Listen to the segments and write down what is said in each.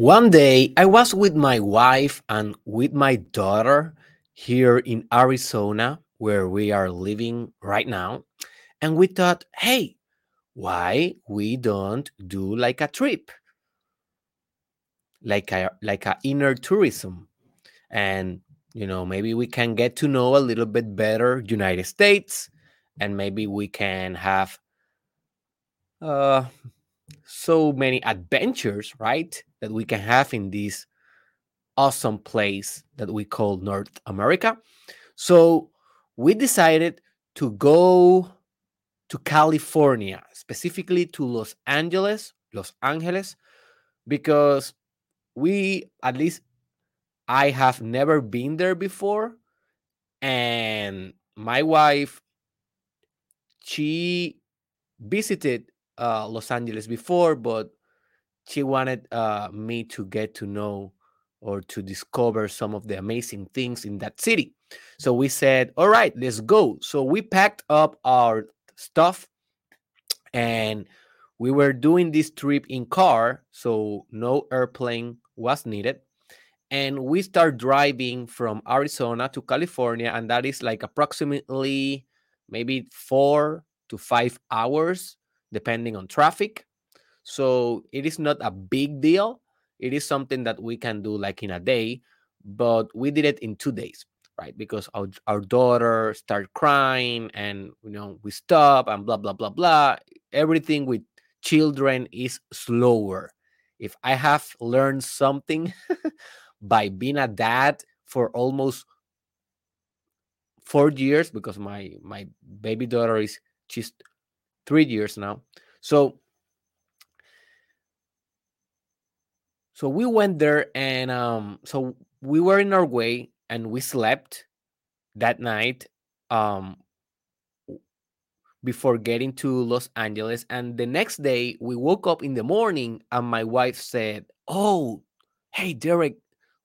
One day, I was with my wife and with my daughter here in Arizona, where we are living right now. And we thought, hey, why we don't do like a trip, like a like a inner tourism, and you know maybe we can get to know a little bit better United States, and maybe we can have uh so many adventures, right? That we can have in this awesome place that we call North America. So we decided to go to California, specifically to Los Angeles, Los Angeles, because we, at least I have never been there before. And my wife, she visited uh, Los Angeles before, but she wanted uh, me to get to know or to discover some of the amazing things in that city. So we said, all right, let's go. So we packed up our stuff and we were doing this trip in car, so no airplane was needed. And we start driving from Arizona to California, and that is like approximately maybe four to five hours, depending on traffic. So it is not a big deal. It is something that we can do like in a day, but we did it in two days, right? Because our, our daughter started crying and, you know, we stop and blah, blah, blah, blah. Everything with children is slower. If I have learned something by being a dad for almost four years, because my my baby daughter is she's three years now. So so we went there and um so we were in our way and we slept that night um before getting to Los Angeles and the next day we woke up in the morning and my wife said, "Oh, hey Derek,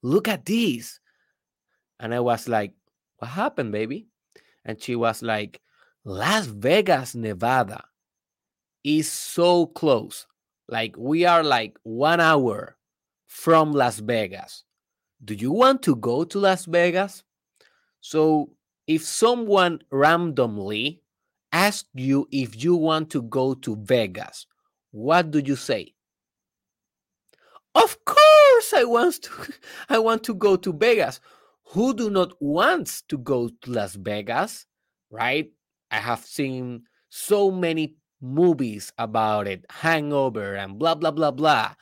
look at this." And I was like, "What happened, baby?" And she was like, "Las Vegas, Nevada is so close. Like we are like 1 hour from Las Vegas. Do you want to go to Las Vegas? So, if someone randomly asks you if you want to go to Vegas, what do you say? Of course I want to I want to go to Vegas. Who do not want to go to Las Vegas, right? I have seen so many movies about it, hangover and blah blah blah blah.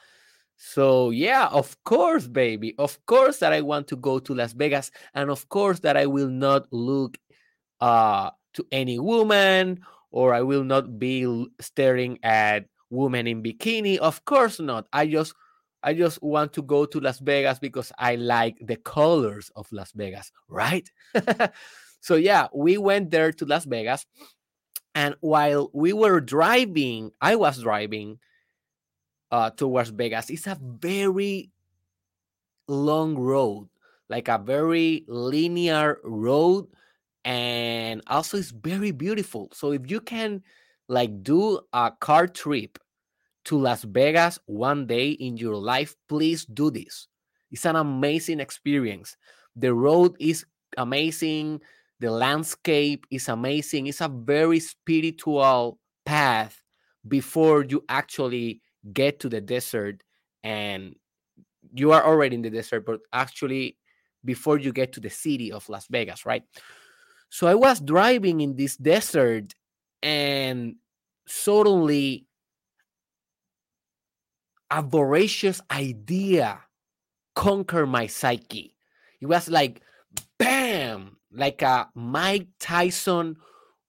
So, yeah, of course, baby. Of course that I want to go to Las Vegas and of course that I will not look uh to any woman or I will not be staring at women in bikini. Of course not. I just I just want to go to Las Vegas because I like the colors of Las Vegas, right? so yeah, we went there to Las Vegas and while we were driving, I was driving uh, towards Vegas. It's a very long road, like a very linear road, and also it's very beautiful. So if you can like do a car trip to Las Vegas one day in your life, please do this. It's an amazing experience. The road is amazing. The landscape is amazing. It's a very spiritual path before you actually get to the desert and you are already in the desert, but actually before you get to the city of Las Vegas, right? So I was driving in this desert and suddenly a voracious idea conquered my psyche. It was like, bam, like a Mike Tyson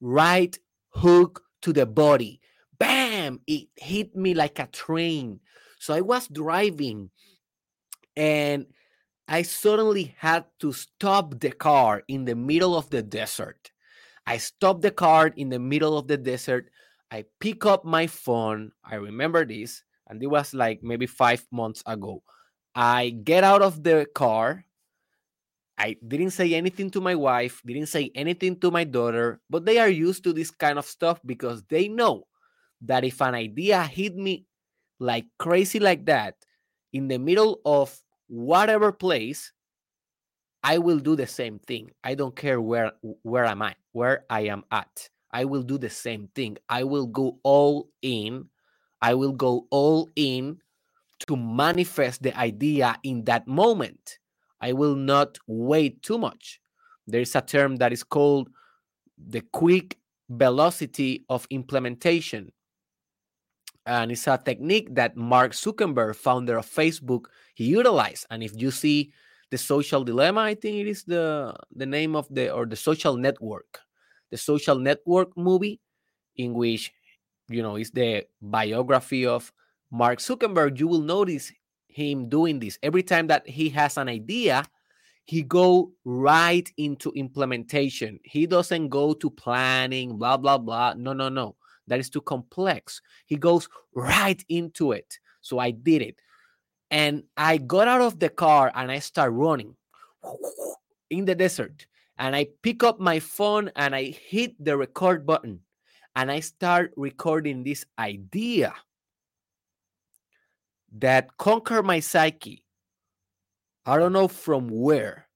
right hook to the body bam, it hit me like a train. So I was driving and I suddenly had to stop the car in the middle of the desert. I stopped the car in the middle of the desert. I pick up my phone. I remember this, and it was like maybe five months ago. I get out of the car. I didn't say anything to my wife, didn't say anything to my daughter, but they are used to this kind of stuff because they know that if an idea hit me like crazy like that, in the middle of whatever place, I will do the same thing. I don't care where where am I, where I am at. I will do the same thing. I will go all in. I will go all in to manifest the idea in that moment. I will not wait too much. There is a term that is called the quick velocity of implementation. And it's a technique that Mark Zuckerberg, founder of Facebook, he utilized. And if you see the social dilemma, I think it is the the name of the or the social network, the social network movie, in which you know is the biography of Mark Zuckerberg. You will notice him doing this. Every time that he has an idea he go right into implementation. He doesn't go to planning blah blah blah. No no no. That is too complex. He goes right into it. So i did it. And i got out of the car and i start running in the desert. And i pick up my phone and i hit the record button. And i start recording this idea that conquer my psyche I don't know from where.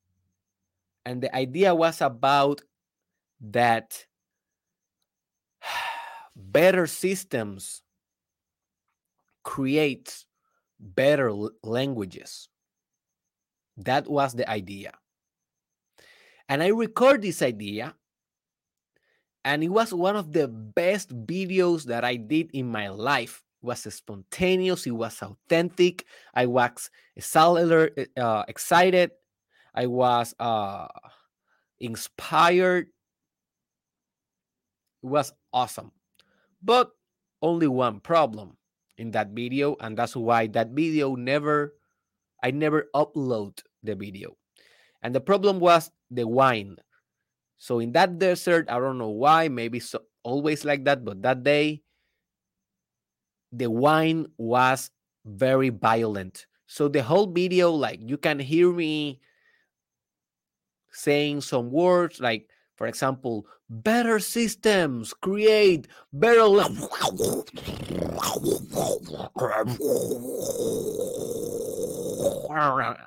And the idea was about that better systems create better languages. That was the idea. And I record this idea and it was one of the best videos that I did in my life was spontaneous, it was authentic. I was excited, uh, excited. I was uh, inspired. It was awesome. But only one problem in that video, and that's why that video never, I never upload the video. And the problem was the wine. So in that desert, I don't know why, maybe so, always like that, but that day the wine was very violent. So the whole video, like you can hear me saying some words like, for example, better systems create better.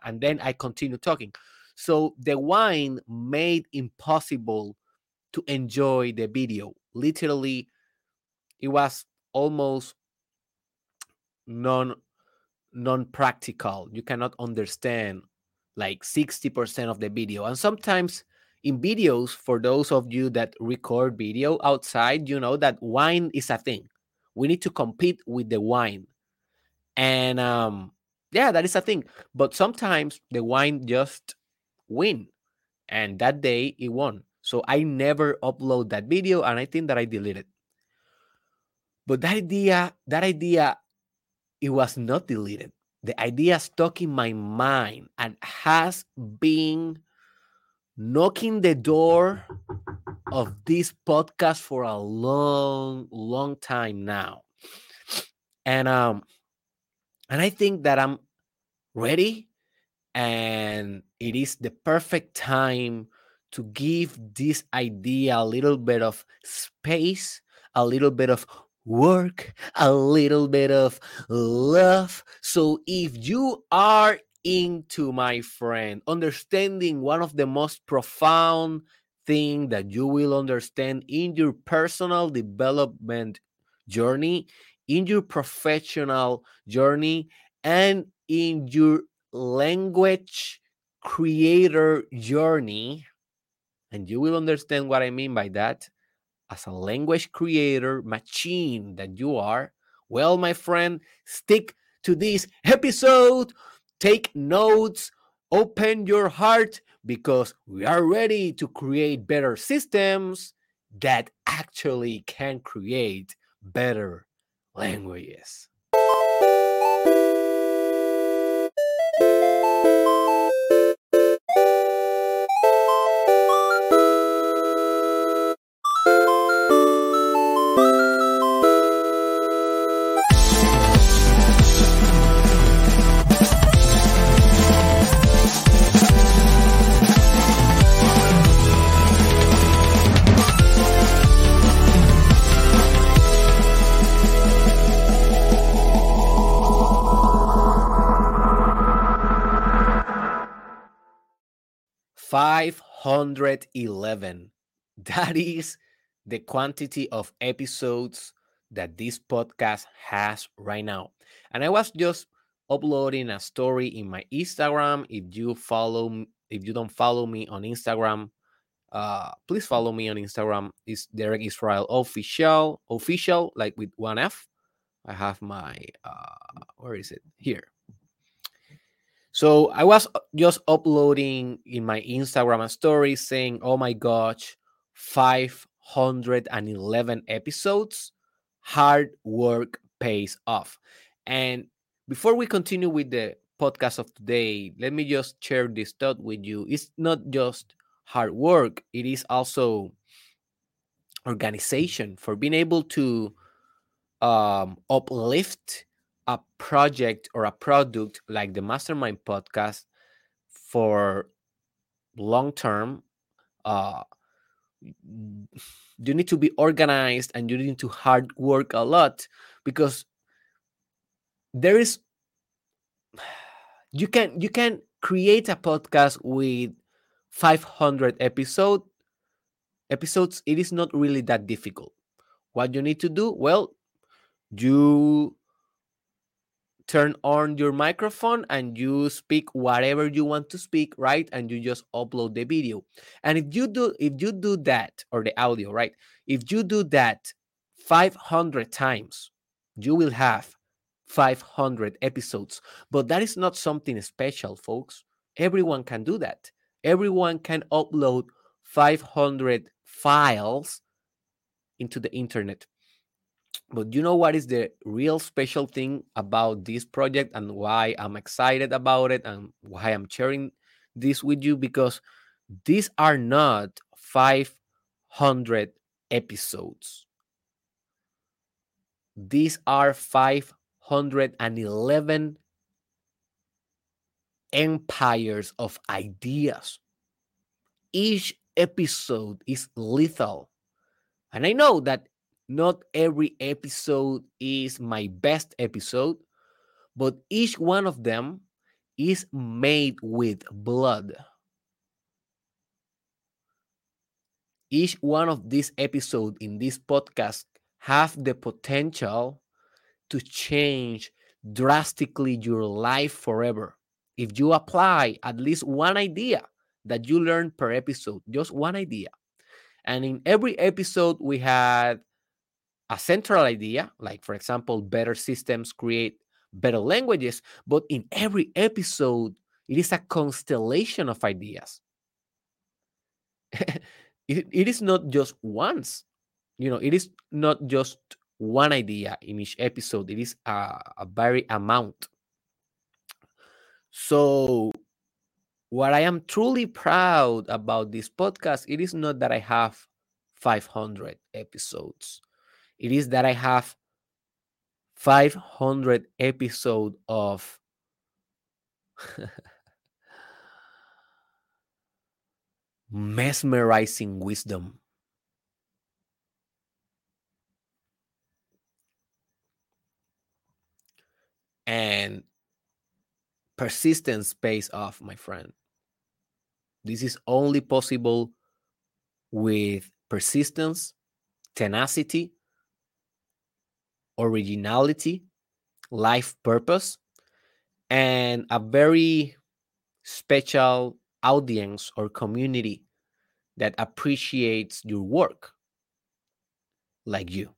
and then I continue talking. So the wine made impossible to enjoy the video. Literally, it was almost non non practical you cannot understand like 60% of the video. And sometimes in videos for those of you that record video outside you know that wine is a thing. We need to compete with the wine. And um yeah that is a thing. But sometimes the wine just win. And that day it won. So i never upload that video and i think that i deleted but that idea that idea it was not deleted. The idea stuck in my mind and has been knocking the door of this podcast for a long, long time now. And um and I think that I'm ready and it is the perfect time to give this idea a little bit of space, a little bit of work, a little bit of love. So if you are into my friend, understanding one of the most profound thing that you will understand in your personal development journey, in your professional journey, and in your language creator journey. And you will understand what I mean by that as a language creator machine that you are, well, my friend, stick to this episode, take notes, open your heart, because we are ready to create better systems that actually can create better languages. 511. That is the quantity of episodes that this podcast has right now. And I was just uploading a story in my Instagram. If you follow, if you don't follow me on Instagram, uh, please follow me on Instagram. It's Derek Israel official, official, like with one F. I have my uh, where is it here? So I was just uploading in my Instagram story saying, "Oh my gosh, 511 episodes. Hard work pays off." And before we continue with the podcast of today, let me just share this thought with you. It's not just hard work, it is also organization for being able to um, uplift a project or a product like the Mastermind podcast for long term. Uh, you need to be organized and you need to hard work a lot because there is you can you can create a podcast with 500 episode episodes it is not really that difficult what you need to do well you turn on your microphone and you speak whatever you want to speak right and you just upload the video and if you do if you do that or the audio right if you do that 500 times you will have 500 episodes. But that is not something special, folks. Everyone can do that. Everyone can upload 500 files into the internet. But you know what is the real special thing about this project and why I'm excited about it and why I'm sharing this with you? Because these are not 500 episodes. These are 511 empires of ideas. Each episode is lethal. And I know that not every episode is my best episode, but each one of them is made with blood. Each one of these episodes in this podcast have the potential to change drastically your life forever. If you apply at least one idea that you learn per episode, just one idea. And in every episode, we had a central idea, like, for example, better systems create better languages. But in every episode, it is a constellation of ideas. it, it is not just once, you know, it is not just one idea in each episode. It is a, a very amount. So what I am truly proud about this podcast, it is not that I have 500 episodes. It is that I have 500 episode of mesmerizing wisdom. and persistence pays off, my friend. This is only possible with persistence, tenacity, originality, life purpose, and a very special audience or community that appreciates your work like you.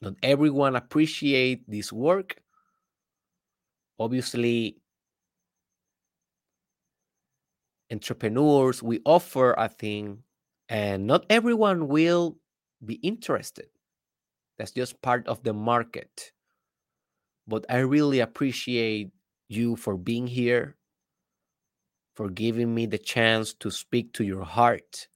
Not everyone appreciate this work obviously entrepreneurs we offer a thing and not everyone will be interested that's just part of the market but i really appreciate you for being here for giving me the chance to speak to your heart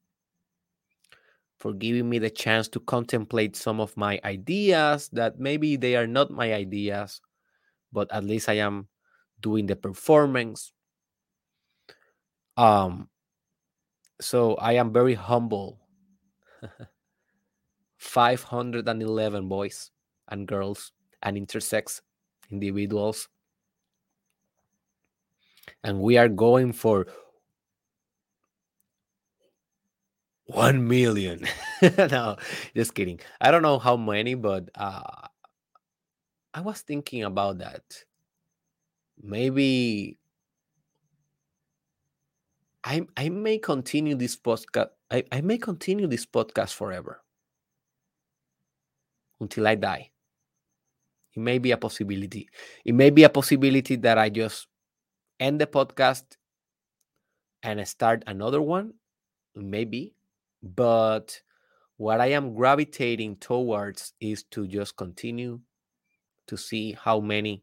for giving me the chance to contemplate some of my ideas that maybe they are not my ideas but at least I am doing the performance. Um, so I am very humble. 511 boys and girls and intersex individuals. And we are going for 1 million. no, just kidding. I don't know how many, but uh, I was thinking about that. Maybe I I may continue this podcast. I, I may continue this podcast forever until I die. It may be a possibility. It may be a possibility that I just end the podcast and start another one. Maybe. But what I am gravitating towards is to just continue to see how many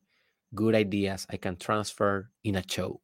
good ideas I can transfer in a show.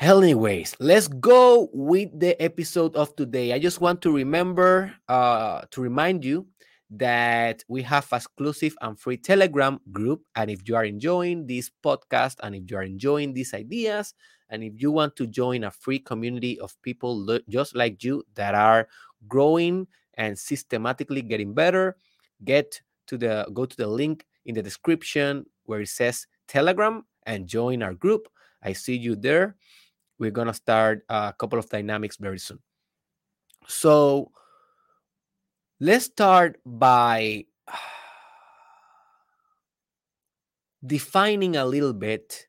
Anyways, let's go with the episode of today. I just want to remember, uh, to remind you that we have exclusive and free Telegram group. And if you are enjoying this podcast and if you are enjoying these ideas, and if you want to join a free community of people just like you that are growing and systematically getting better, get to the go to the link in the description where it says Telegram and join our group. I see you there. We're gonna start a couple of dynamics very soon. So let's start by defining a little bit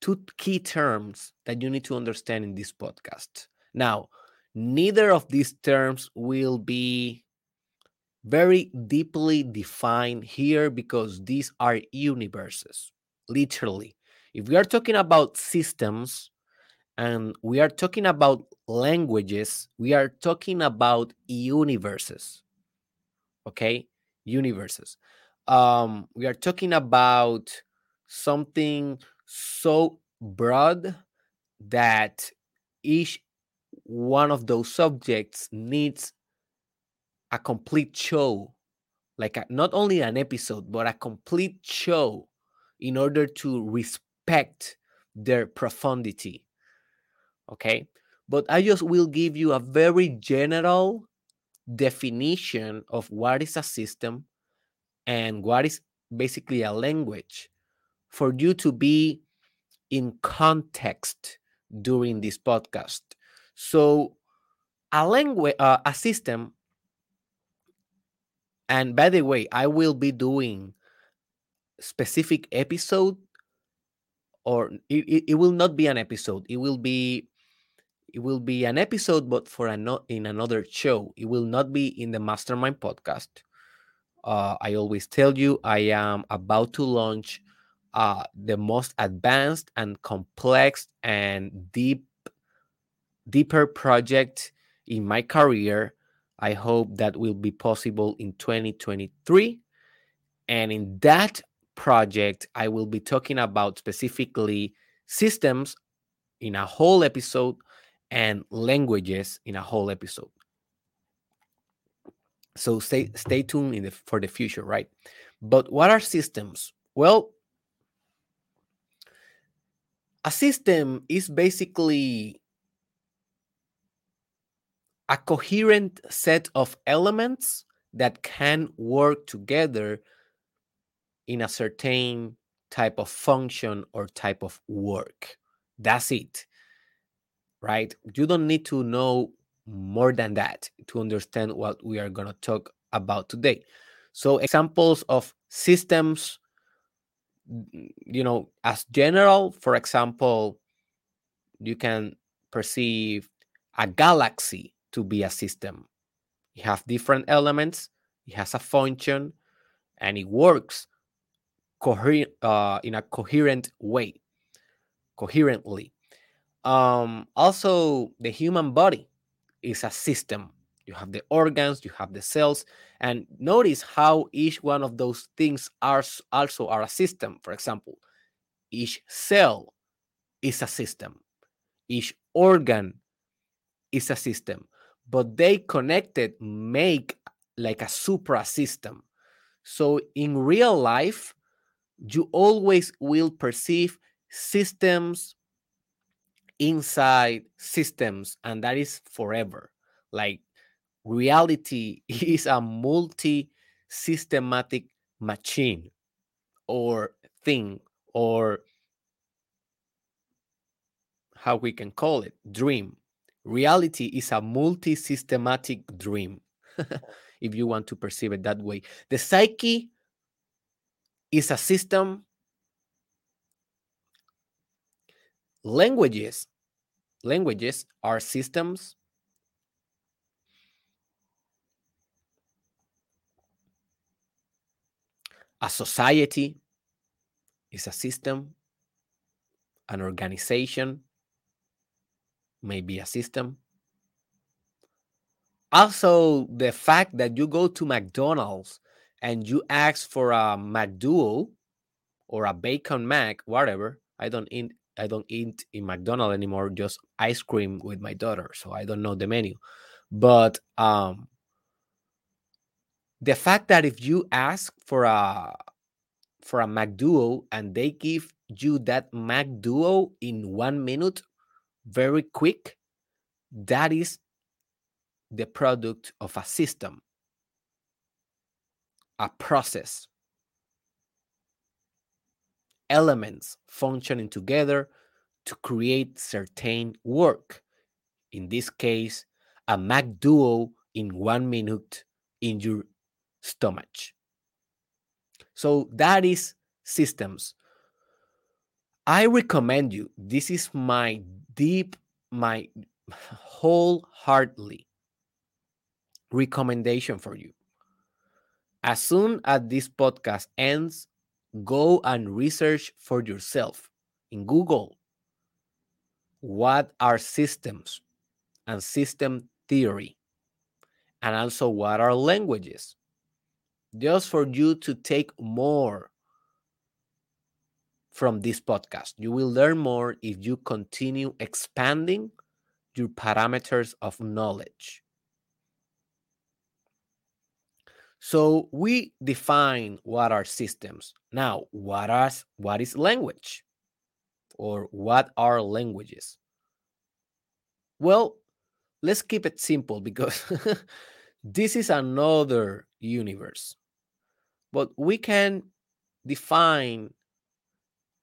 two key terms that you need to understand in this podcast. Now, neither of these terms will be very deeply defined here because these are universes, literally. If we are talking about systems and we are talking about languages, we are talking about universes. Okay? Universes. Um, we are talking about something so broad that each one of those subjects needs a complete show like a, not only an episode but a complete show in order to respect their profundity okay but i just will give you a very general definition of what is a system and what is basically a language for you to be in context during this podcast. So, a language, uh, a system, and by the way, I will be doing specific episode, or it, it, it will not be an episode. It will be it will be an episode, but for an, in another show. It will not be in the Mastermind podcast. Uh, I always tell you I am about to launch uh, the most advanced and complex and deep deeper project in my career i hope that will be possible in 2023 and in that project i will be talking about specifically systems in a whole episode and languages in a whole episode so stay stay tuned in the, for the future right but what are systems well a system is basically a coherent set of elements that can work together in a certain type of function or type of work. That's it. Right? You don't need to know more than that to understand what we are going to talk about today. So, examples of systems you know as general for example you can perceive a galaxy to be a system you have different elements it has a function and it works coherent uh, in a coherent way coherently um, also the human body is a system. You have the organs you have the cells and notice how each one of those things are also are a system. For example each cell is a system. Each organ is a system. But they connected make like a supra system so in real life you always will perceive systems inside systems and that is forever like reality is a multi systematic machine or thing or how we can call it dream reality is a multi systematic dream, if you want to perceive it that way. The psyche is a system. Languages, languages are systems. A society is a system. An organization may be a system. Also, the fact that you go to McDonald's and you ask for a McDuo or a bacon mac, whatever. I don't eat I don't eat in McDonald's anymore, just ice cream with my daughter, so I don't know the menu. But um the fact that if you ask for a for a McDuo and they give you that McDuo in one minute, very quick, that is the product of a system, a process, elements functioning together to create certain work. In this case, a Mac Duo in one minute in your stomach. So that is systems. I recommend you, this is my deep, my wholeheartedly recommendation for you. As soon as this podcast ends, go and research for yourself in Google what are systems and system theory, and also what are languages just for you to take more from this podcast. You will learn more if you continue expanding your parameters of knowledge. So we define what are systems. Now, what is language? Or what are languages? Well, let's keep it simple because this is another universe. But we can define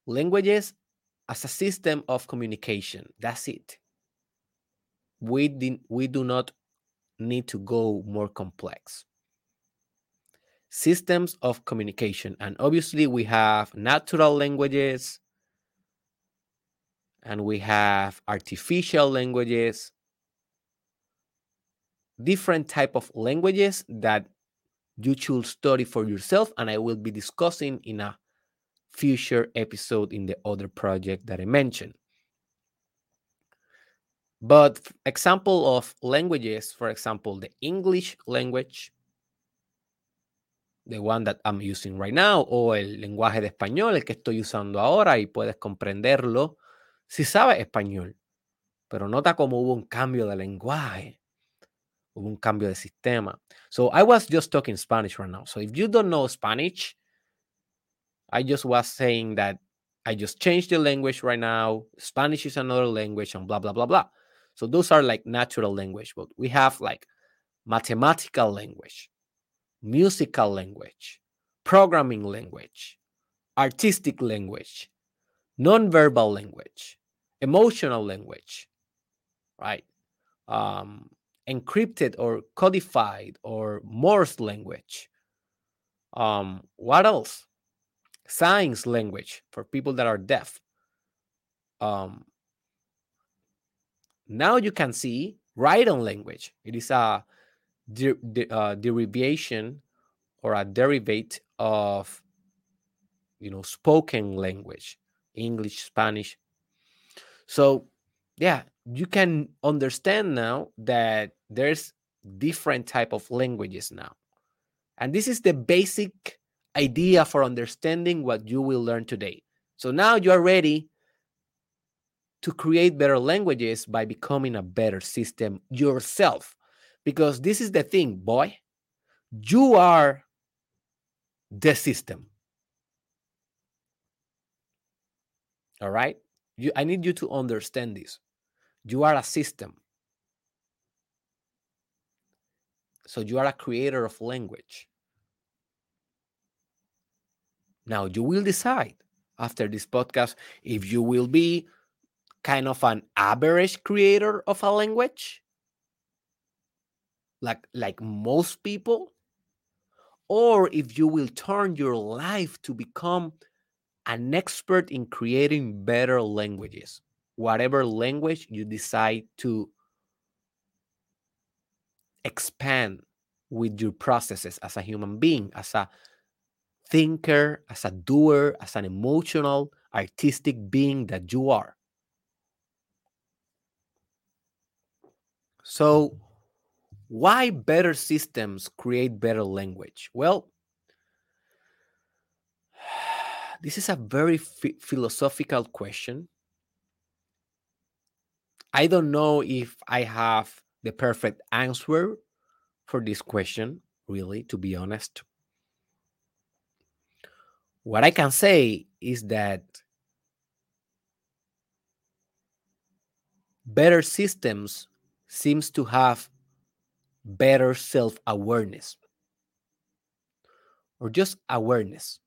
languages as a system of communication. That's it. We, we do not need to go more complex. Systems of communication. And obviously, we have natural languages and we have artificial languages different type of languages that you should study for yourself and i will be discussing in a future episode in the other project that i mentioned but example of languages for example the english language the one that i'm using right now o el lenguaje de español el que estoy usando ahora y puedes comprenderlo si sabes español pero nota cómo hubo un cambio de lenguaje hubo un cambio de sistema. So I was just talking Spanish right now. So if you don't know Spanish, I just was saying that I just changed the language right now. Spanish is another language and blah blah blah blah. So those are like natural language, but we have like mathematical language, musical language, programming language, artistic language, non-verbal language, emotional language, right? Um, encrypted or codified or Morse language. Um, what else? Signs language for people that are deaf. Um, now you can see written language. It is a de- de- uh, derivation or a derivative of you know spoken language, English, Spanish. So yeah, you can understand now that there's different type of languages now. And this is the basic idea for understanding what you will learn today. So now you are ready to create better languages by becoming a better system yourself because this is the thing boy you are the system all right you, i need you to understand this you are a system. So you are a creator of language. Now you will decide after this podcast if you will be kind of an average creator of a language like like most people or if you will turn your life to become an expert in creating better languages whatever language you decide to expand with your processes as a human being as a thinker as a doer as an emotional artistic being that you are. So, why better systems create better language? Well, this is a very philosophical question. I don't know if I have the perfect answer for this question, really, to be honest. What I can say is that better systems seems to have better self awareness or just awareness.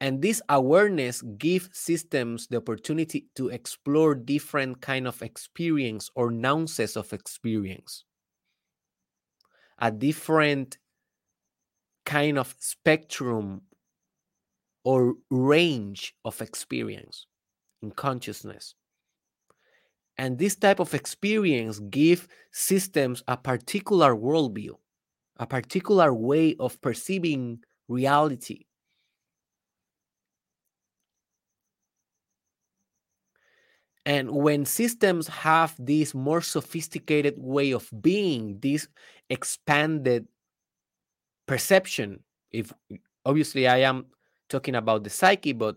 And this awareness gives systems the opportunity to explore different kind of experience or nuances of experience, a different kind of spectrum or range of experience in consciousness. And this type of experience give systems a particular worldview, a particular way of perceiving reality. And when systems have this more sophisticated way of being, this expanded perception, if obviously I am talking about the psyche, but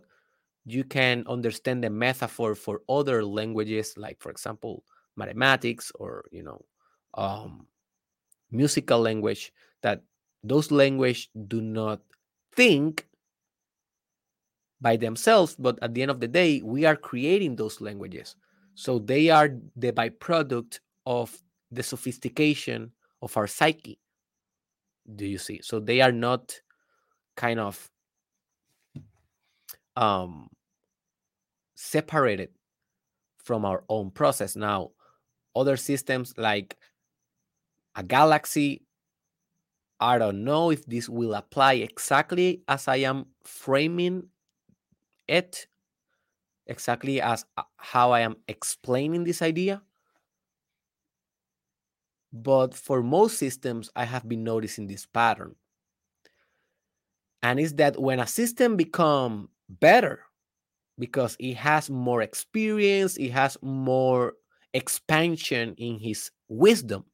you can understand the metaphor for other languages like for example mathematics or you know um, musical language that those language do not think by themselves but at the end of the day we are creating those languages. So they are the byproduct of the sophistication of our psyche do you see? So they are not kind of um separated from our own process. Now, other systems like a galaxy, I don't know if this will apply exactly as I am framing it, exactly as uh, how I am explaining this idea. But for most systems, I have been noticing this pattern. And is that when a system become better, because he has more experience, he has more expansion in his wisdom.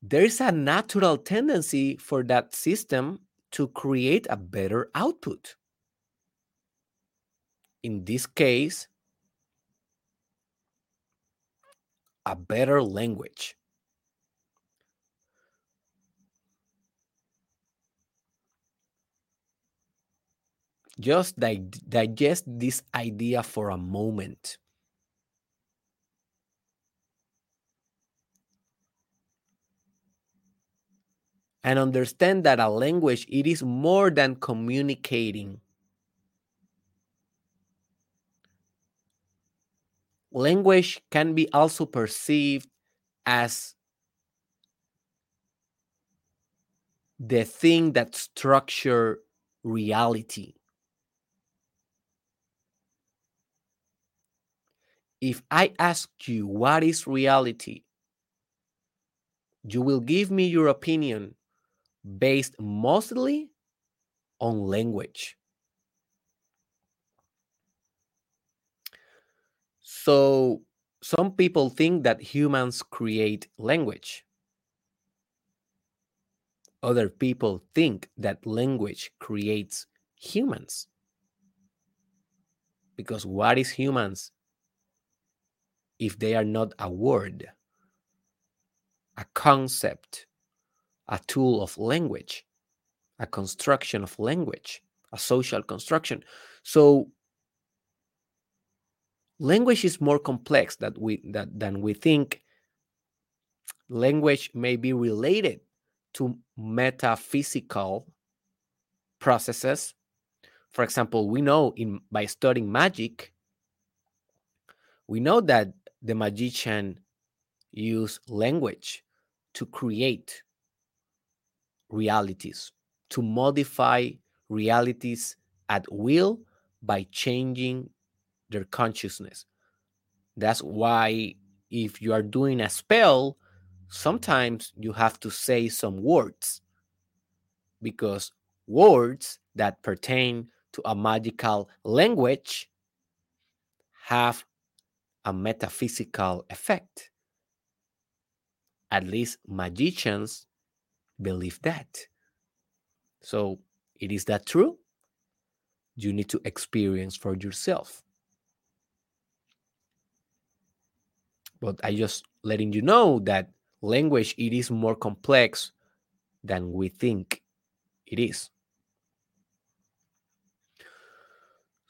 There is a natural tendency for that system to create a better output. In this case, a better language. Just di- digest this idea for a moment. And understand that a language it is more than communicating. Language can be also perceived as the thing that structure reality. If I ask you what is reality, you will give me your opinion based mostly on language. So, some people think that humans create language. Other people think that language creates humans. Because what is humans if they are not a word, a concept, a tool of language, a construction of language, a social construction. So language is more complex that we that than we think. Language may be related to metaphysical processes. for example, we know in by studying magic, we know that the magician use language to create realities, to modify realities at will by changing their consciousness. That's why if you are doing a spell, sometimes you have to say some words because words that pertain to a magical language have a metaphysical effect. At least magicians believe that. So, it is that true? You need to experience for yourself. But I just letting you know that language it is more complex than we think it is.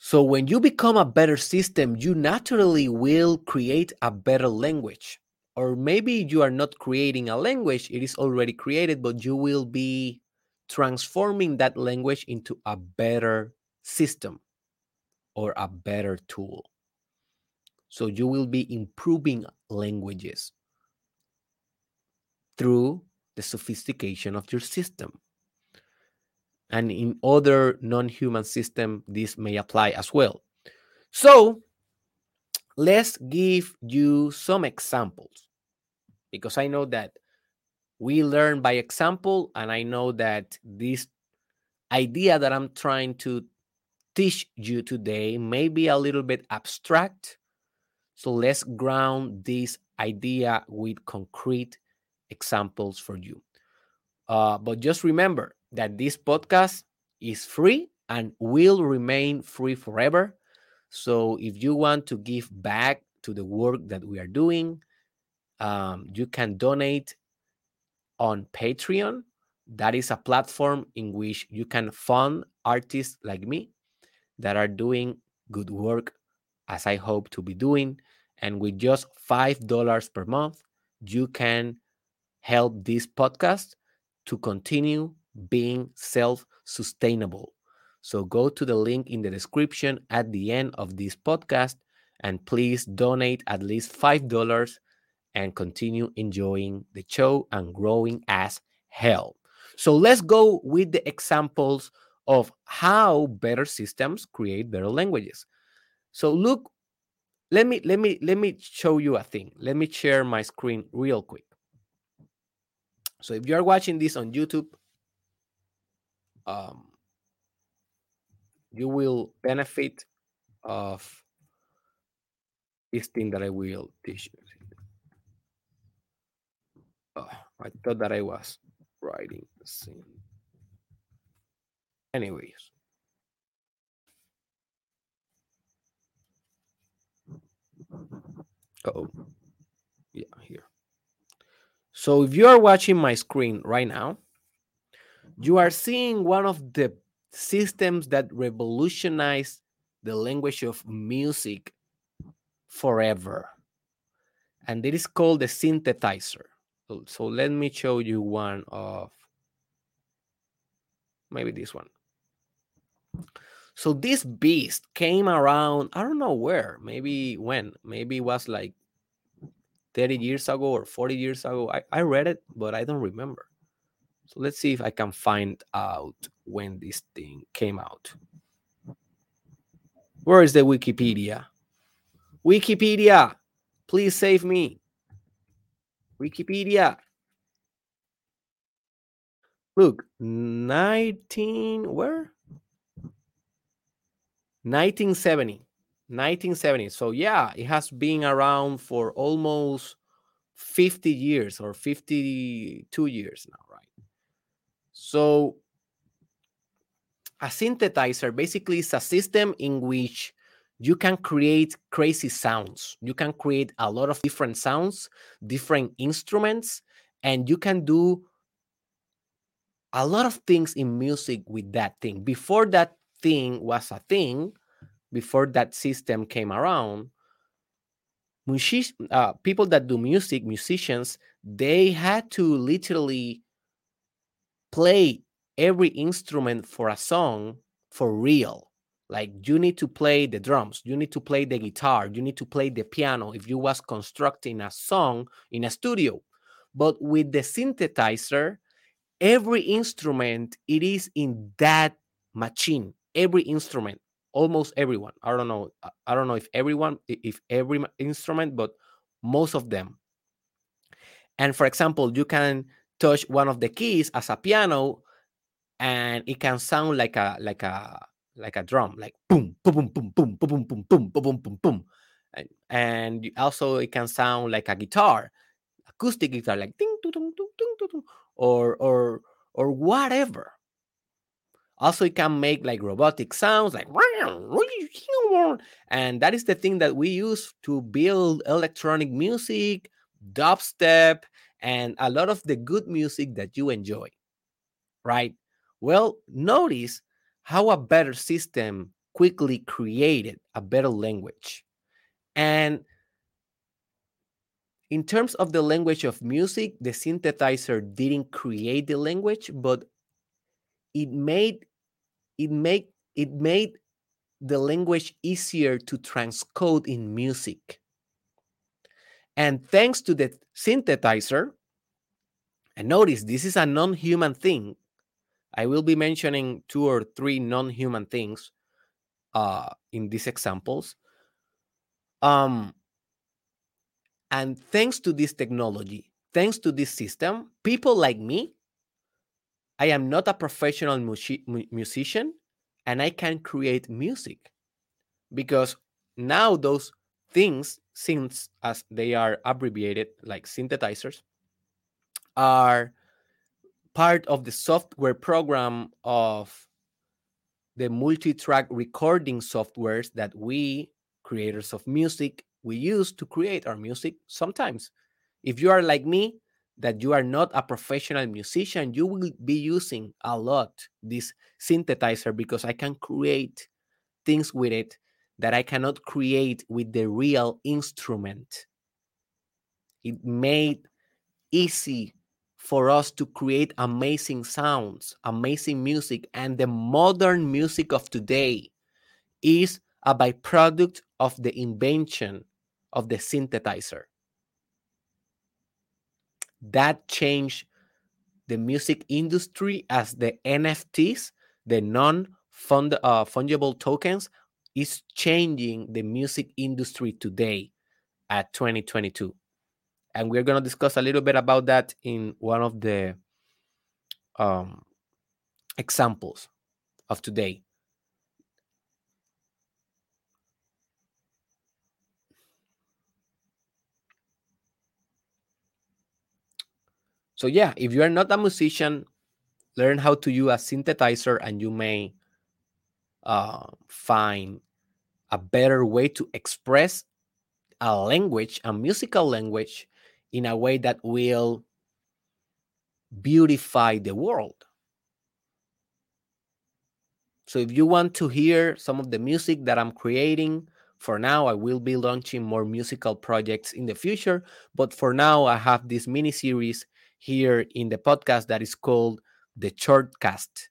So when you become a better system, you naturally will create a better language. Or maybe you are not creating a language, it is already created, but you will be transforming that language into a better system or a better tool. So you will be improving languages through the sophistication of your system. And in other non-human system, this may apply as well. So let's give you some examples because I know that we learn by example, and I know that this idea that I'm trying to teach you today may be a little bit abstract. So let's ground this idea with concrete examples for you. Uh, but just remember that this podcast is free and will remain free forever. So if you want to give back to the work that we are doing, um, you can donate on Patreon. That is a platform in which you can fund artists like me that are doing good work, as I hope to be doing. And with just $5 per month, you can help this podcast to continue being self sustainable. So go to the link in the description at the end of this podcast and please donate at least $5 and continue enjoying the show and growing as hell. So let's go with the examples of how better systems create better languages. So look, let me let me let me show you a thing. Let me share my screen real quick. So if you are watching this on YouTube, um, you will benefit of this thing that I will teach you. Oh, I thought that I was writing the same. Anyways. oh. Yeah, here. So if you are watching my screen right now, you are seeing one of the systems that revolutionized the language of music forever. And it is called the synthesizer. So, so let me show you one of maybe this one. So this beast came around, I don't know where, maybe when, maybe it was like 30 years ago or 40 years ago. I, I read it, but I don't remember. So let's see if I can find out when this thing came out. Where is the Wikipedia? Wikipedia, please save me. Wikipedia. Look, 19, where? 1970. 1970. So, yeah, it has been around for almost 50 years or 52 years now? So, a synthesizer basically is a system in which you can create crazy sounds. You can create a lot of different sounds, different instruments, and you can do a lot of things in music with that thing. Before that thing was a thing, before that system came around, music, uh, people that do music, musicians, they had to literally play every instrument for a song for real. Like you need to play the drums you need to play the guitar you need to play the piano if you was constructing a song in a studio. But with the synthesizer every instrument it is in that machine every instrument almost everyone. I don't know i don't know if everyone if every instrument but most of them. And for example you can touch one of the keys as a piano and it can sound like a like a like a drum like boom boom boom boom boom boom boom boom boom boom boom boom and, also it can sound like a guitar acoustic guitar like ding ding ding ding ding or or or whatever also it can make like robotic sounds like and that is the thing that we use to build electronic music dubstep and a lot of the good music that you enjoy right? Well notice how a better system quickly created a better language. And in terms of the language of music the synthesizer didn't create the language but it made it made it made the language easier to transcode in music and thanks to the synthesizer and notice this is a non-human thing. I will be mentioning two or three non-human things uh, in these examples. Um, and thanks to this technology, thanks to this system, people like me, I am not a professional musician and I can create music. Because now those things, since as they are abbreviated like synthesizers, are part of the software program of the multi-track recording softwares that we creators of music we use to create our music sometimes. If you are like me, that you are not a professional musician, you will be using a lot this synthesizer because I can create things with it that I cannot create with the real instrument. It made easy for us to create amazing sounds, amazing music, and the modern music of today is a byproduct of the invention of the synthesizer. That changed the music industry as the NFTs, the non uh, fungible tokens, is changing the music industry today at 2022. And we're going to discuss a little bit about that in one of the um, examples of today. So yeah, if you are not a musician, learn how to use a synthesizer and you may uh, find a better way to express a language, a musical language, in a way that will beautify the world. So if you want to hear some of the music that I'm creating, for now, I will be launching more musical projects in the future. But for now, I have this mini series here in the podcast that is called the Shortcast.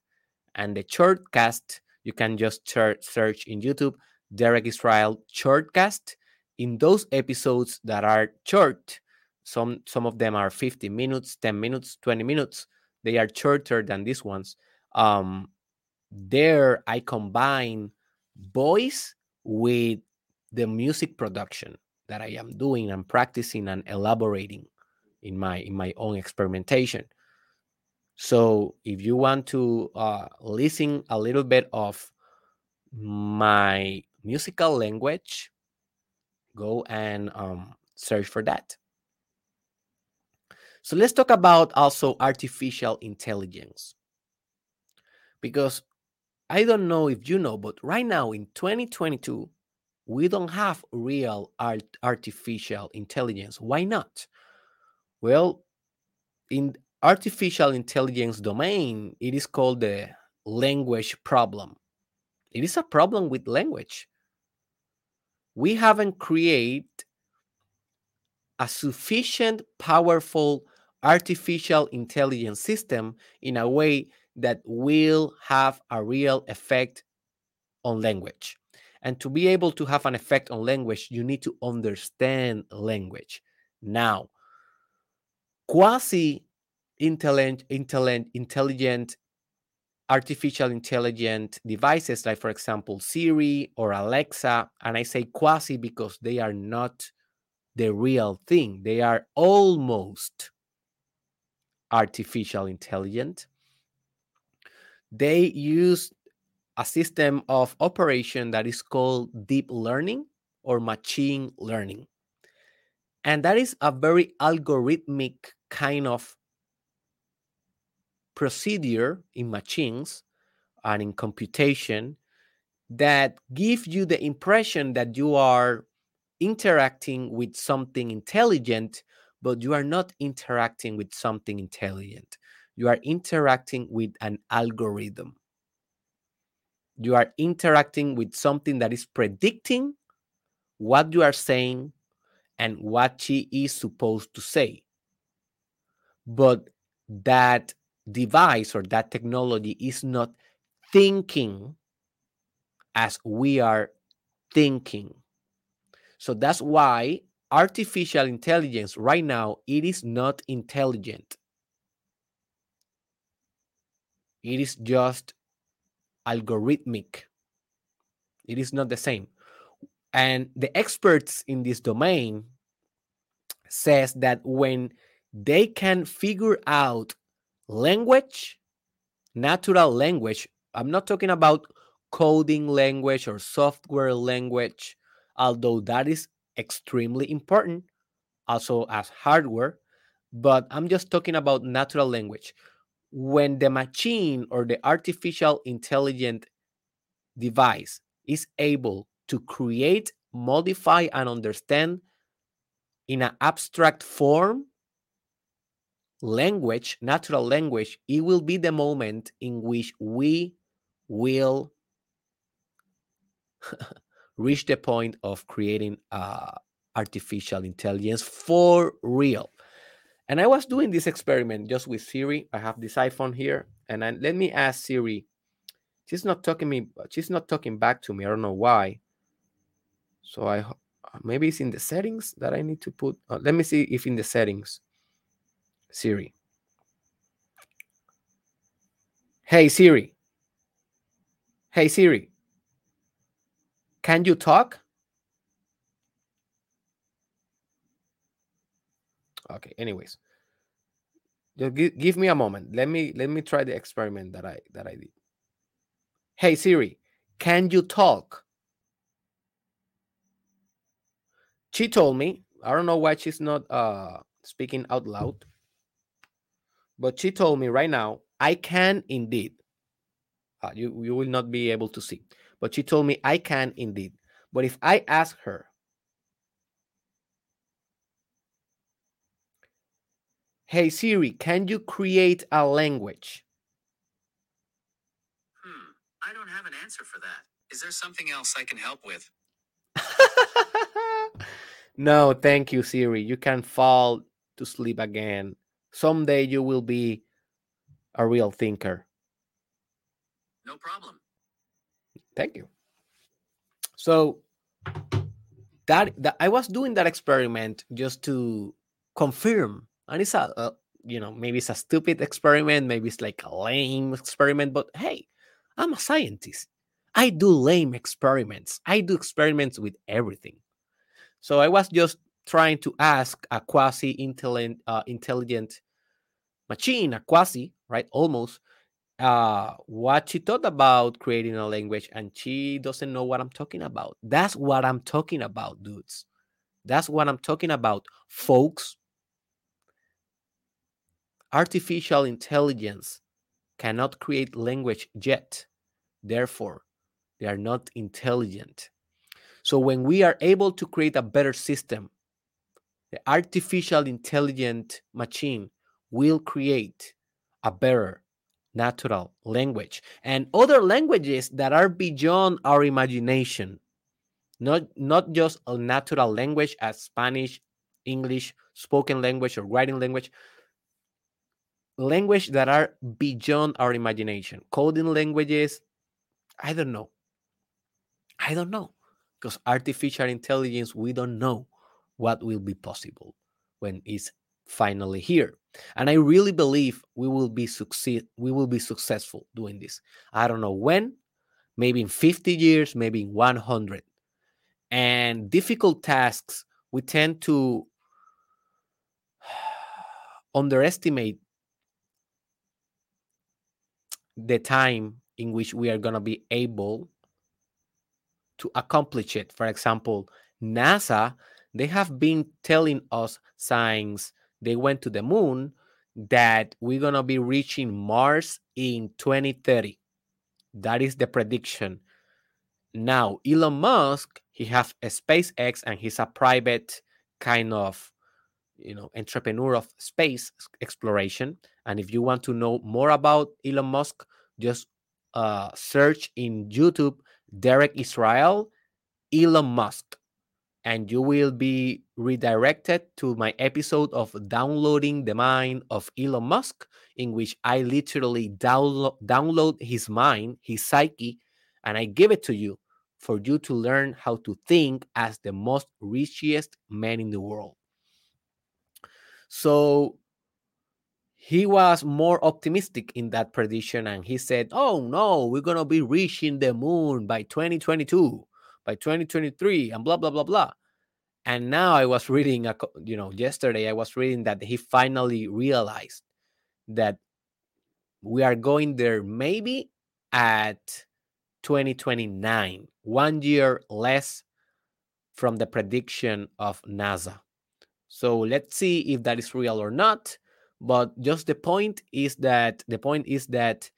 And the Shortcast, you can just search in YouTube Derek Israel Shortcast. In those episodes that are short, some some of them are 50 minutes, 10 minutes, 20 minutes. They are shorter than these ones. Um, there I combine voice with the music production that I am doing and practicing and elaborating in my in my own experimentation so if you want to uh, listen a little bit of my musical language go and um, search for that. So let's talk about also artificial intelligence. Because i don't know if you know but right now in 2022 we don't have real art artificial intelligence. Why not? Well, in artificial intelligence domain, it is called the language problem. It is a problem with language. We haven't created a sufficient powerful artificial intelligence system in a way that will have a real effect on language. And to be able to have an effect on language, you need to understand language. Now, quasi intelligent, intelligent, intelligent artificial intelligent devices like for example siri or alexa. And i say quasi because they are not the real thing. They are almost artificial intelligent. They use a system of operation that is called deep learning or machine learning. And that is a very algorithmic kind of procedure in machines and in computation that give you the impression that you are interacting with something intelligent, but you are not interacting with something intelligent. You are interacting with an algorithm. You are interacting with something that is predicting what you are saying and what she is supposed to say. But that device or that technology is not thinking as we are thinking. So that's why artificial intelligence right now it is not intelligent. It is just algorithmic. It is not the same. And the experts in this domain says that when they can figure out language, natural language. I'm not talking about coding language or software language, although that is extremely important, also as hardware. But I'm just talking about natural language. When the machine or the artificial intelligent device is able to create, modify, and understand in an abstract form language, natural language, it will be the moment in which we will reach the point of creating uh, artificial intelligence for real. And I was doing this experiment just with Siri. I have this iPhone here, and I, let me ask Siri. She's not talking me. She's not talking back to me. I don't know why. So I maybe it's in the settings that I need to put. Uh, let me see if in the settings Siri. Hey Siri. Hey Siri. Can you talk? Okay, anyways. Just give, give me a moment. Let me let me try the experiment that I that I did. Hey Siri, can you talk? She told me, I don't know why she's not uh speaking out loud. But she told me right now, I can indeed. Uh, you, you will not be able to see. But she told me, I can indeed. But if I ask her, Hey Siri, can you create a language? Hmm, I don't have an answer for that. Is there something else I can help with? no, thank you, Siri. You can fall to sleep again someday you will be a real thinker. No problem. Thank you. So that, that I was doing that experiment just to confirm, and it's a, a you know maybe it's a stupid experiment, maybe it's like a lame experiment, but hey, I'm a scientist. I do lame experiments. I do experiments with everything. So I was just trying to ask a quasi intelligent, uh, intelligent machine, a quasi, right? Almost, uh, what she thought about creating a language, and she doesn't know what I'm talking about. That's what I'm talking about, dudes. That's what I'm talking about, folks. Artificial intelligence cannot create language yet. Therefore, they are not intelligent. So, when we are able to create a better system, the artificial intelligent machine will create a better natural language and other languages that are beyond our imagination. Not not just a natural language as spanish english spoken language or writing language. Language that are beyond our imagination. Coding languages i don't know. I don't know. Because artificial intelligence, we don't know what will be possible when it's finally here. And I really believe we will be succeed we will be successful doing this. I don't know when, maybe in 50 years, maybe in 100. And difficult tasks, we tend to underestimate the time in which we are going to be able to accomplish it. For example, NASA, they have been telling us signs they went to the moon that we're going to be reaching Mars in 2030. That is the prediction. Now, Elon Musk, he has a SpaceX and he's a private kind of you know entrepreneur of space exploration and if you want to know more about elon musk just uh, search in youtube derek israel elon musk and you will be redirected to my episode of downloading the mind of elon musk in which i literally download download his mind his psyche and i give it to you for you to learn how to think as the most richest man in the world. So he was more optimistic in that prediction and he said, Oh no, we're going to be reaching the moon by 2022, by 2023, and blah, blah, blah, blah. And now I was reading, a, you know, yesterday I was reading that he finally realized that we are going there maybe at 2029, one year less from the prediction of NASA. So let's see if that is real or not. But just the point is that the point is that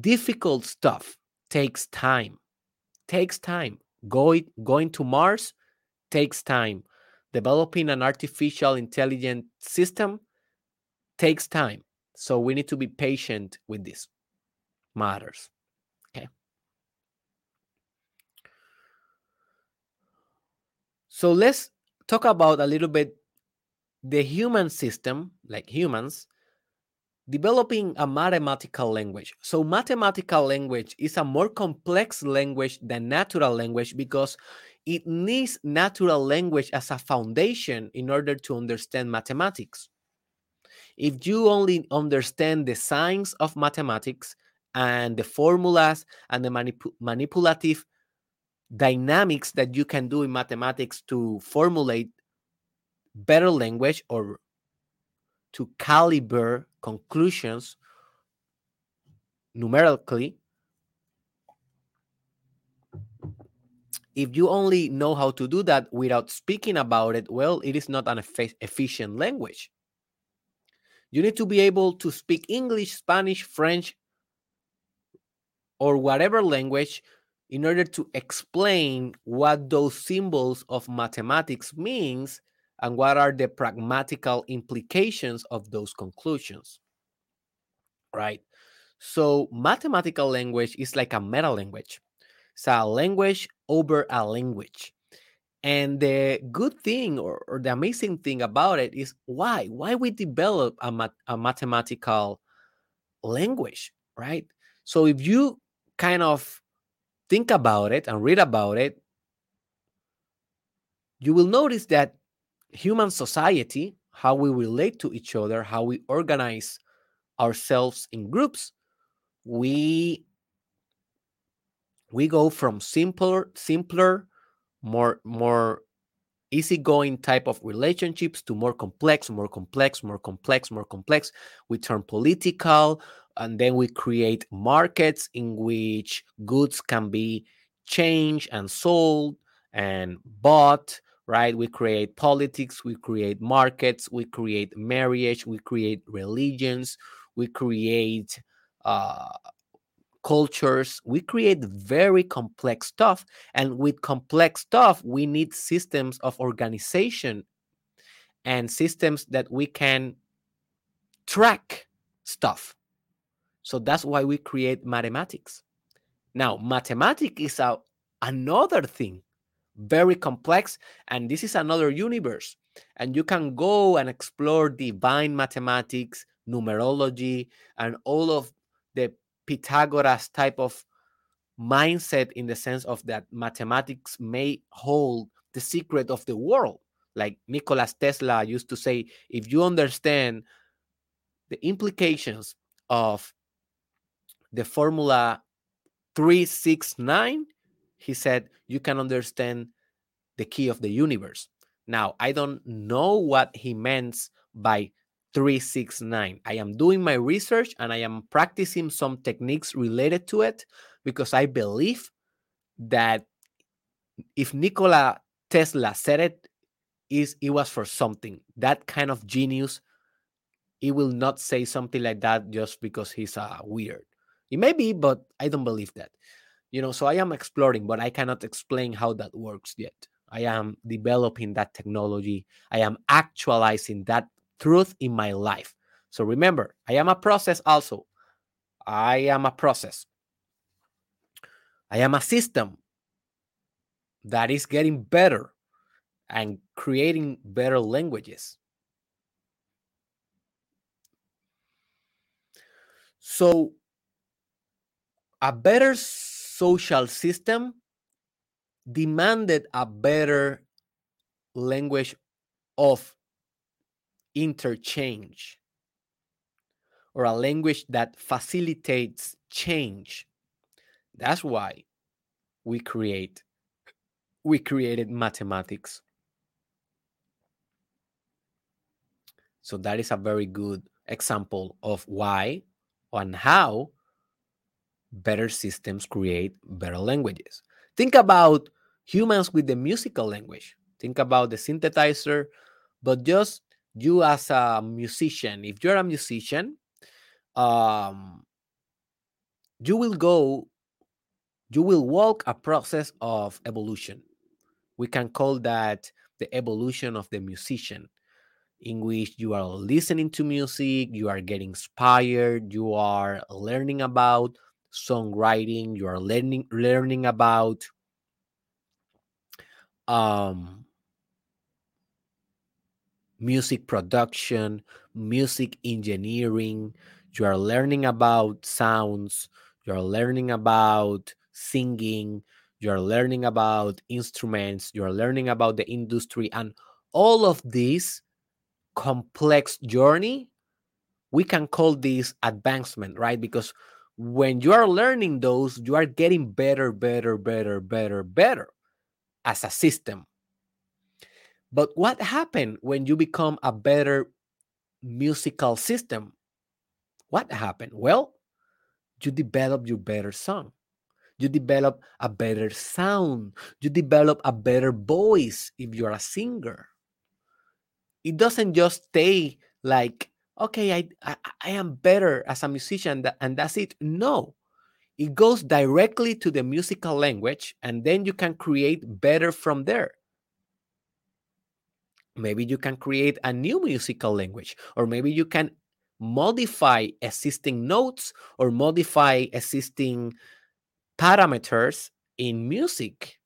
difficult stuff takes time. Takes time. Going going to Mars takes time. Developing an artificial intelligent system takes time. So we need to be patient with this matters. Okay. So let's talk about a little bit the human system, like humans, developing a mathematical language. So, mathematical language is a more complex language than natural language because it needs natural language as a foundation in order to understand mathematics. If you only understand the science of mathematics and the formulas and the manip- manipulative dynamics that you can do in mathematics to formulate better language or to caliber conclusions numerically. If you only know how to do that without speaking about it well it is not an efficient language. You need to be able to speak english spanish french or whatever language in order to explain what those symbols of mathematics means and what are the pragmatical implications of those conclusions right? So mathematical language is like a meta language. It's a language over a language. And the good thing or, or the amazing thing about it is why? Why we develop a, a mathematical language right? So if you kind of think about it and read about it, you will notice that human society, how we relate to each other, how we organize ourselves in groups, we we go from simpler, simpler, more more easygoing type of relationships to more complex, more complex, more complex, more complex. We turn political, and then we create markets in which goods can be changed and sold and bought right? We create politics we create markets we create marriage we create religions we create uh, cultures. We create very complex stuff and with complex stuff we need systems of organization and systems that we can track stuff. So that's why we create mathematics. Now, mathematics is a, another thing, very complex, and this is another universe. And you can go and explore divine mathematics, numerology, and all of the Pythagoras type of mindset in the sense of that mathematics may hold the secret of the world. Like Nikola Tesla used to say, if you understand the implications of the formula 369, he said, you can understand the key of the universe. Now, I don't know what he means by 369. I am doing my research and I am practicing some techniques related to it because I believe that if Nikola Tesla said it, is it was for something. That kind of genius, he will not say something like that just because he's uh, weird. It may be, but I don't believe that. You know, so I am exploring, but I cannot explain how that works yet. I am developing that technology. I am actualizing that truth in my life. So remember, I am a process also. I am a process. I am a system that is getting better and creating better languages. So, a better social system demanded a better language of interchange or a language that facilitates change. That's why we create we created mathematics. So that is a very good example of why and how better systems create better languages. Think about humans with the musical language. Think about the synthesizer, but just you as a musician, if you're a musician, um, you will go, you will walk a process of evolution. We can call that the evolution of the musician, in which you are listening to music, you are getting inspired, you are learning about songwriting, you are learning learning about um music production, music engineering. You are learning about sounds. You are learning about singing. You are learning about instruments. You are learning about the industry. And all of this complex journey, we can call this advancement, right? Because when you are learning those, you are getting better, better, better, better, better as a system. But what happened when you become a better musical system? What happened? Well, you develop your better song. You develop a better sound. You develop a better voice if you're a singer. It doesn't just stay like, okay, I, I, I am better as a musician and that's it. No, it goes directly to the musical language and then you can create better from there. Maybe you can create a new musical language or maybe you can modify existing notes or modify existing parameters in music.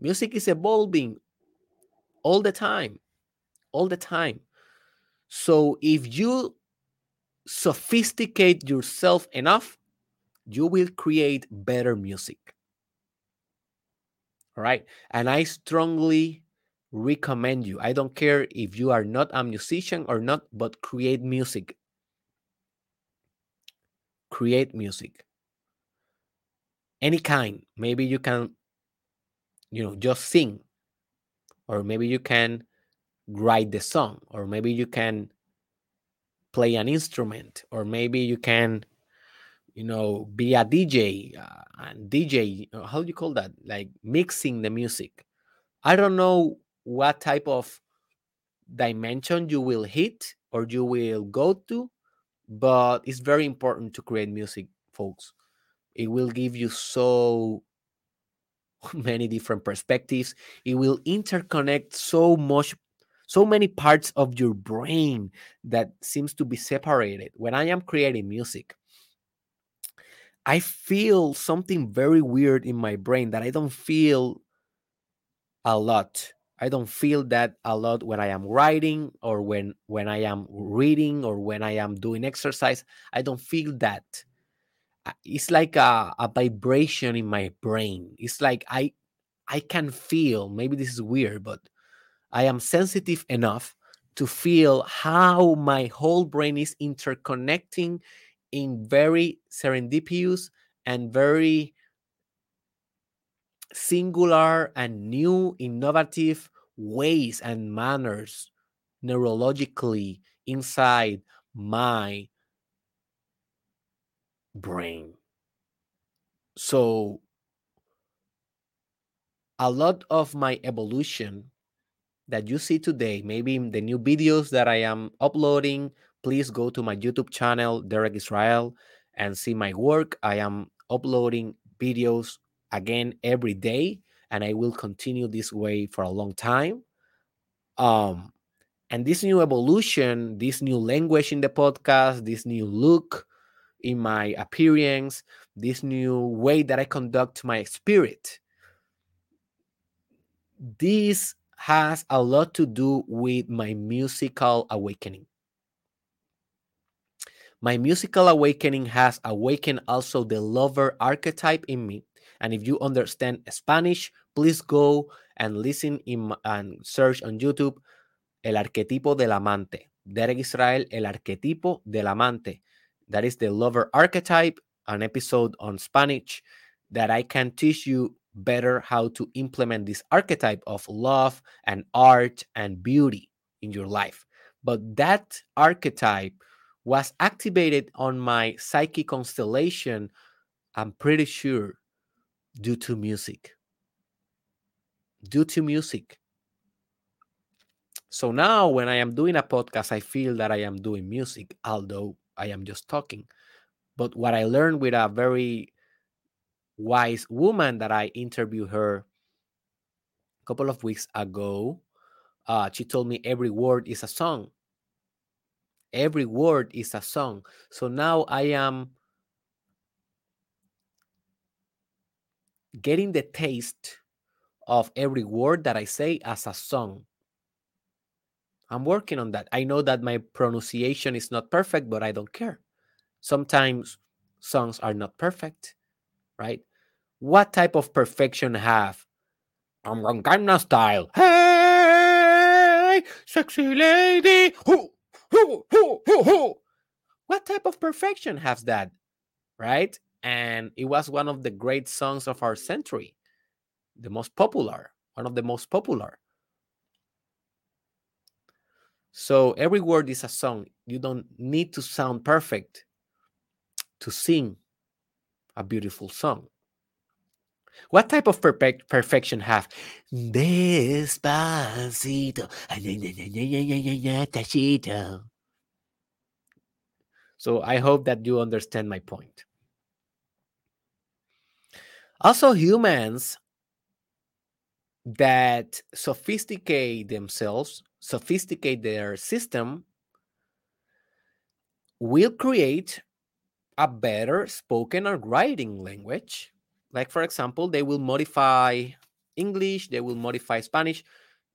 Music is evolving all the time all the time so if you sophisticate yourself enough you will create better music all right and i strongly recommend you. I don't care if you are not a musician or not, but create music. Create music. Any kind. Maybe you can, you know, just sing. Or maybe you can write the song. Or maybe you can play an instrument. Or maybe you can, you know, be a DJ. Uh, and DJ, uh, how do you call that? Like mixing the music. I don't know what type of dimension you will hit or you will go to but it's very important to create music folks it will give you so many different perspectives it will interconnect so much so many parts of your brain that seems to be separated when i am creating music i feel something very weird in my brain that i don't feel a lot I don't feel that a lot when I am writing or when when I am reading or when I am doing exercise. I don't feel that. it's like a, a vibration in my brain. It's like I I can feel, maybe this is weird, but I am sensitive enough to feel how my whole brain is interconnecting in very serendipitous and very singular and new innovative ways and manners neurologically inside my brain. So, a lot of my evolution that you see today, maybe the new videos that I am uploading, please go to my YouTube channel, Derek Israel, and see my work. I am uploading videos again every day, and I will continue this way for a long time. Um, and this new evolution, this new language in the podcast, this new look in my appearance, this new way that I conduct my spirit, this has a lot to do with my musical awakening. My musical awakening has awakened also the lover archetype in me. And if you understand Spanish, please go and listen in, and search on YouTube El arquetipo del amante. Derek Israel, El arquetipo del amante. That is the lover archetype, an episode on Spanish that I can teach you better how to implement this archetype of love and art and beauty in your life. But that archetype was activated on my psyche constellation, I'm pretty sure, due to music. Due to music. So now, when I am doing a podcast, I feel that I am doing music, although I am just talking. But what I learned with a very wise woman that I interviewed her a couple of weeks ago, uh, she told me every word is a song. Every word is a song. So now I am getting the taste of every word that I say as a song. I'm working on that. I know that my pronunciation is not perfect, but I don't care. Sometimes songs are not perfect, right? What type of perfection have? I'm on Gangnam Style. Hey, sexy lady. Hoo, hoo, hoo, hoo. What type of perfection has that, right? And it was one of the great songs of our century, the most popular, one of the most popular. So every word is a song. You don't need to sound perfect to sing a beautiful song. What type of perfect perfection have? Despacito. So I hope that you understand my point. Also, humans that sophisticate themselves, sophisticate their system, will create a better spoken or writing language. Like, for example, they will modify English, they will modify Spanish.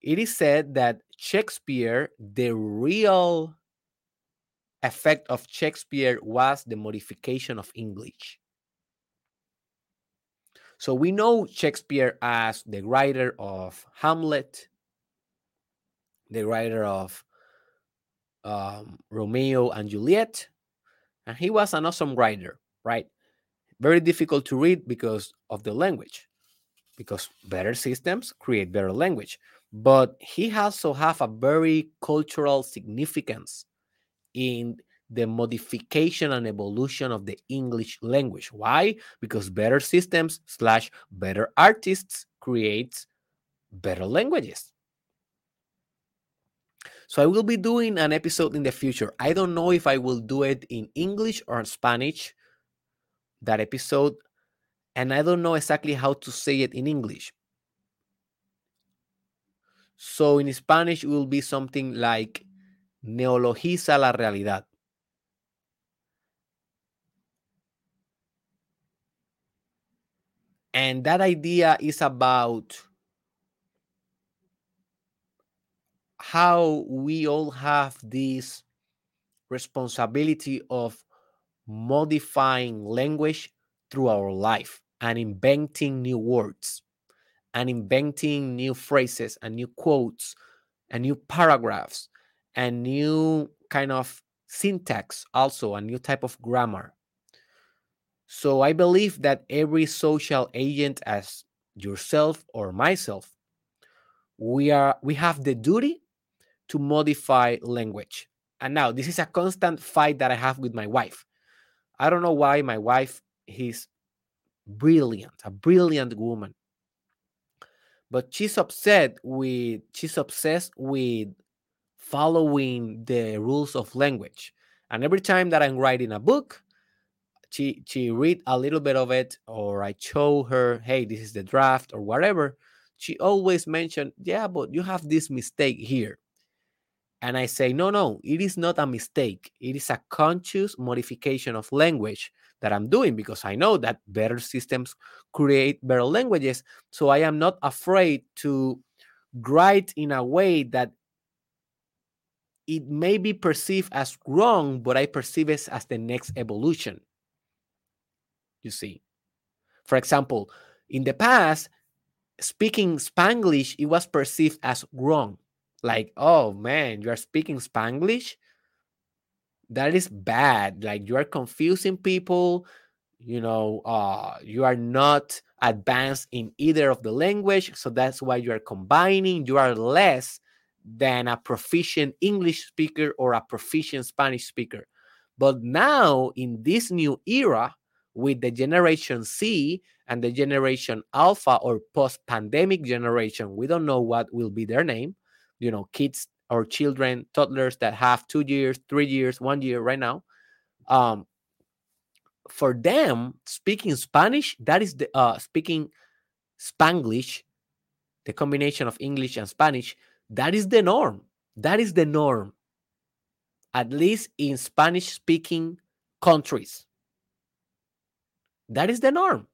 It is said that Shakespeare, the real effect of Shakespeare was the modification of English. So we know Shakespeare as the writer of Hamlet, the writer of um, Romeo and Juliet, and he was an awesome writer, right? Very difficult to read because of the language, because better systems create better language. But he also have a very cultural significance in the modification and evolution of the English language. Why? Because better systems slash better artists creates better languages. So I will be doing an episode in the future. I don't know if I will do it in English or Spanish, that episode, and I don't know exactly how to say it in English. So in Spanish, it will be something like neologiza la realidad. And that idea is about how we all have this responsibility of modifying language through our life and inventing new words and inventing new phrases and new quotes and new paragraphs and new kind of syntax also a new type of grammar. So i believe that every social agent as yourself or myself we are we have the duty to modify language. And now this is a constant fight that i have with my wife i don't know why my wife is brilliant a brilliant woman. But she's upset with she's obsessed with following the rules of language. And every time that i'm writing a book she she read a little bit of it or i show her hey this is the draft or whatever she always mentioned yeah but you have this mistake here and i say no no it is not a mistake. It is a conscious modification of language that i'm doing because i know that better systems create better languages so i am not afraid to write in a way that it may be perceived as wrong but i perceive it as the next evolution. You see? For example in the past speaking spanglish it was perceived as wrong like oh man you are speaking spanglish? That is bad. Like you are confusing people you know uh you are not advanced in either of the language so that's why you are combining. You are less than a proficient english speaker or a proficient spanish speaker. But now in this new era with the generation z and the generation alpha or post pandemic generation we don't know what will be their name you know kids or children toddlers that have two years three years one year right now um for them speaking spanish that is the uh speaking spanglish the combination of english and spanish that is the norm. That is the norm at least in spanish speaking countries. That is the norm.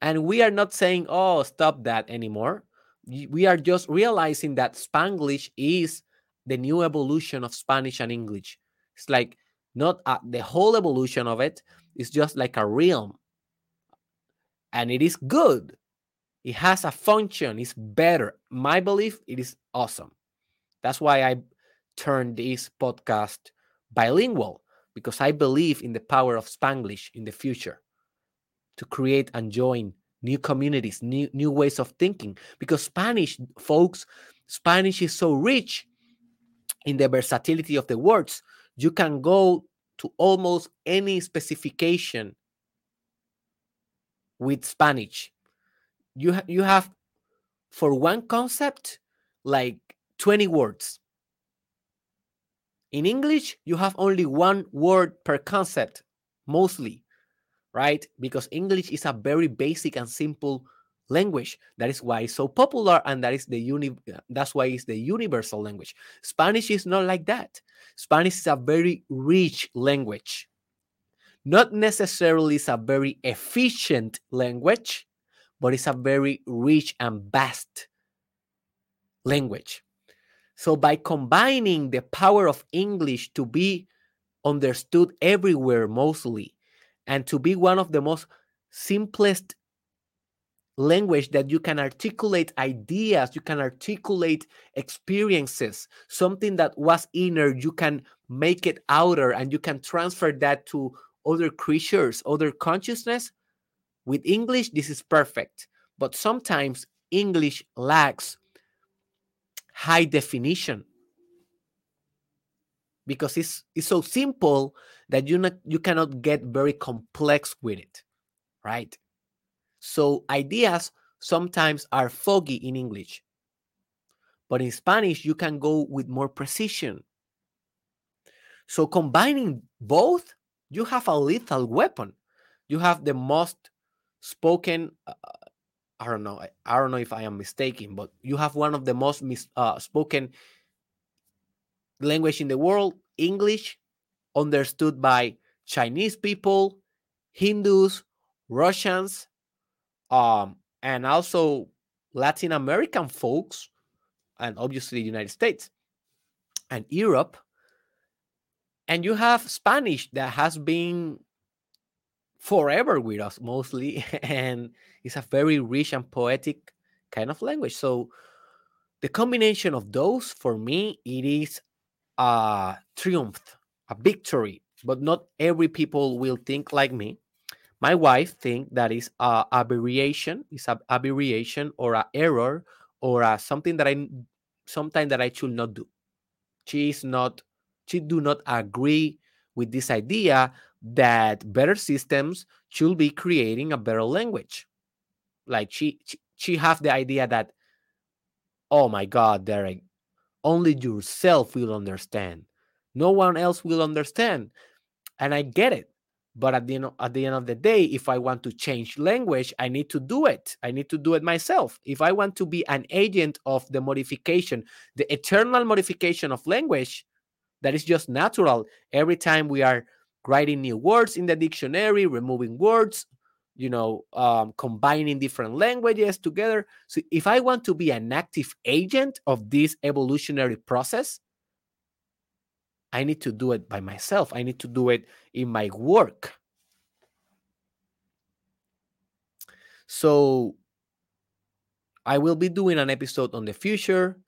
And we are not saying oh stop that anymore we are just realizing that Spanglish is the new evolution of Spanish and English. It's like not a, the whole evolution of it. It's just like a realm, and it is good. It has a function. It's better. My belief, it is awesome. That's why I turned this podcast bilingual because I believe in the power of Spanglish in the future to create and join new communities, new new ways of thinking. Because Spanish, folks, Spanish is so rich in the versatility of the words. You can go to almost any specification with Spanish. You ha- you have for one concept like 20 words. In English, you have only one word per concept, mostly right? Because English is a very basic and simple language. That is why it's so popular, and that is the uni. Uh, that's why it's the universal language. Spanish is not like that. Spanish is a very rich language. Not necessarily is a very efficient language, but it's a very rich and vast language. So by combining the power of English to be understood everywhere mostly and to be one of the most simplest language that you can articulate ideas you can articulate experiences something that was inner you can make it outer and you can transfer that to other creatures other consciousness. With english this is perfect but sometimes english lacks high definition because it's it's so simple that you not you cannot get very complex with it right? So ideas sometimes are foggy in english but in spanish you can go with more precision. So combining both you have a lethal weapon. You have the most spoken uh, i don't know I, I, don't know if i am mistaken but you have one of the most mis, uh, spoken language in the world, English, understood by Chinese people, Hindus, Russians, um, and also Latin American folks, and obviously the United States and Europe. And you have Spanish that has been forever with us mostly, and it's a very rich and poetic kind of language. So the combination of those for me it is a triumph, a victory. But not every people will think like me. My wife think that is a aberration, is a aberration or a error or a something that I something that I should not do. She is not she do not agree with this idea that better systems should be creating a better language. Like she she, she have the idea that oh my god, Derek, only yourself will understand. No one else will understand. And I get it. But at the, end, at the end of the day, if I want to change language, I need to do it. I need to do it myself. If I want to be an agent of the modification, the eternal modification of language, that is just natural. Every time we are writing new words in the dictionary, removing words, you know, um, combining different languages together. So if I want to be an active agent of this evolutionary process, I need to do it by myself. I need to do it in my work. So I will be doing an episode on the future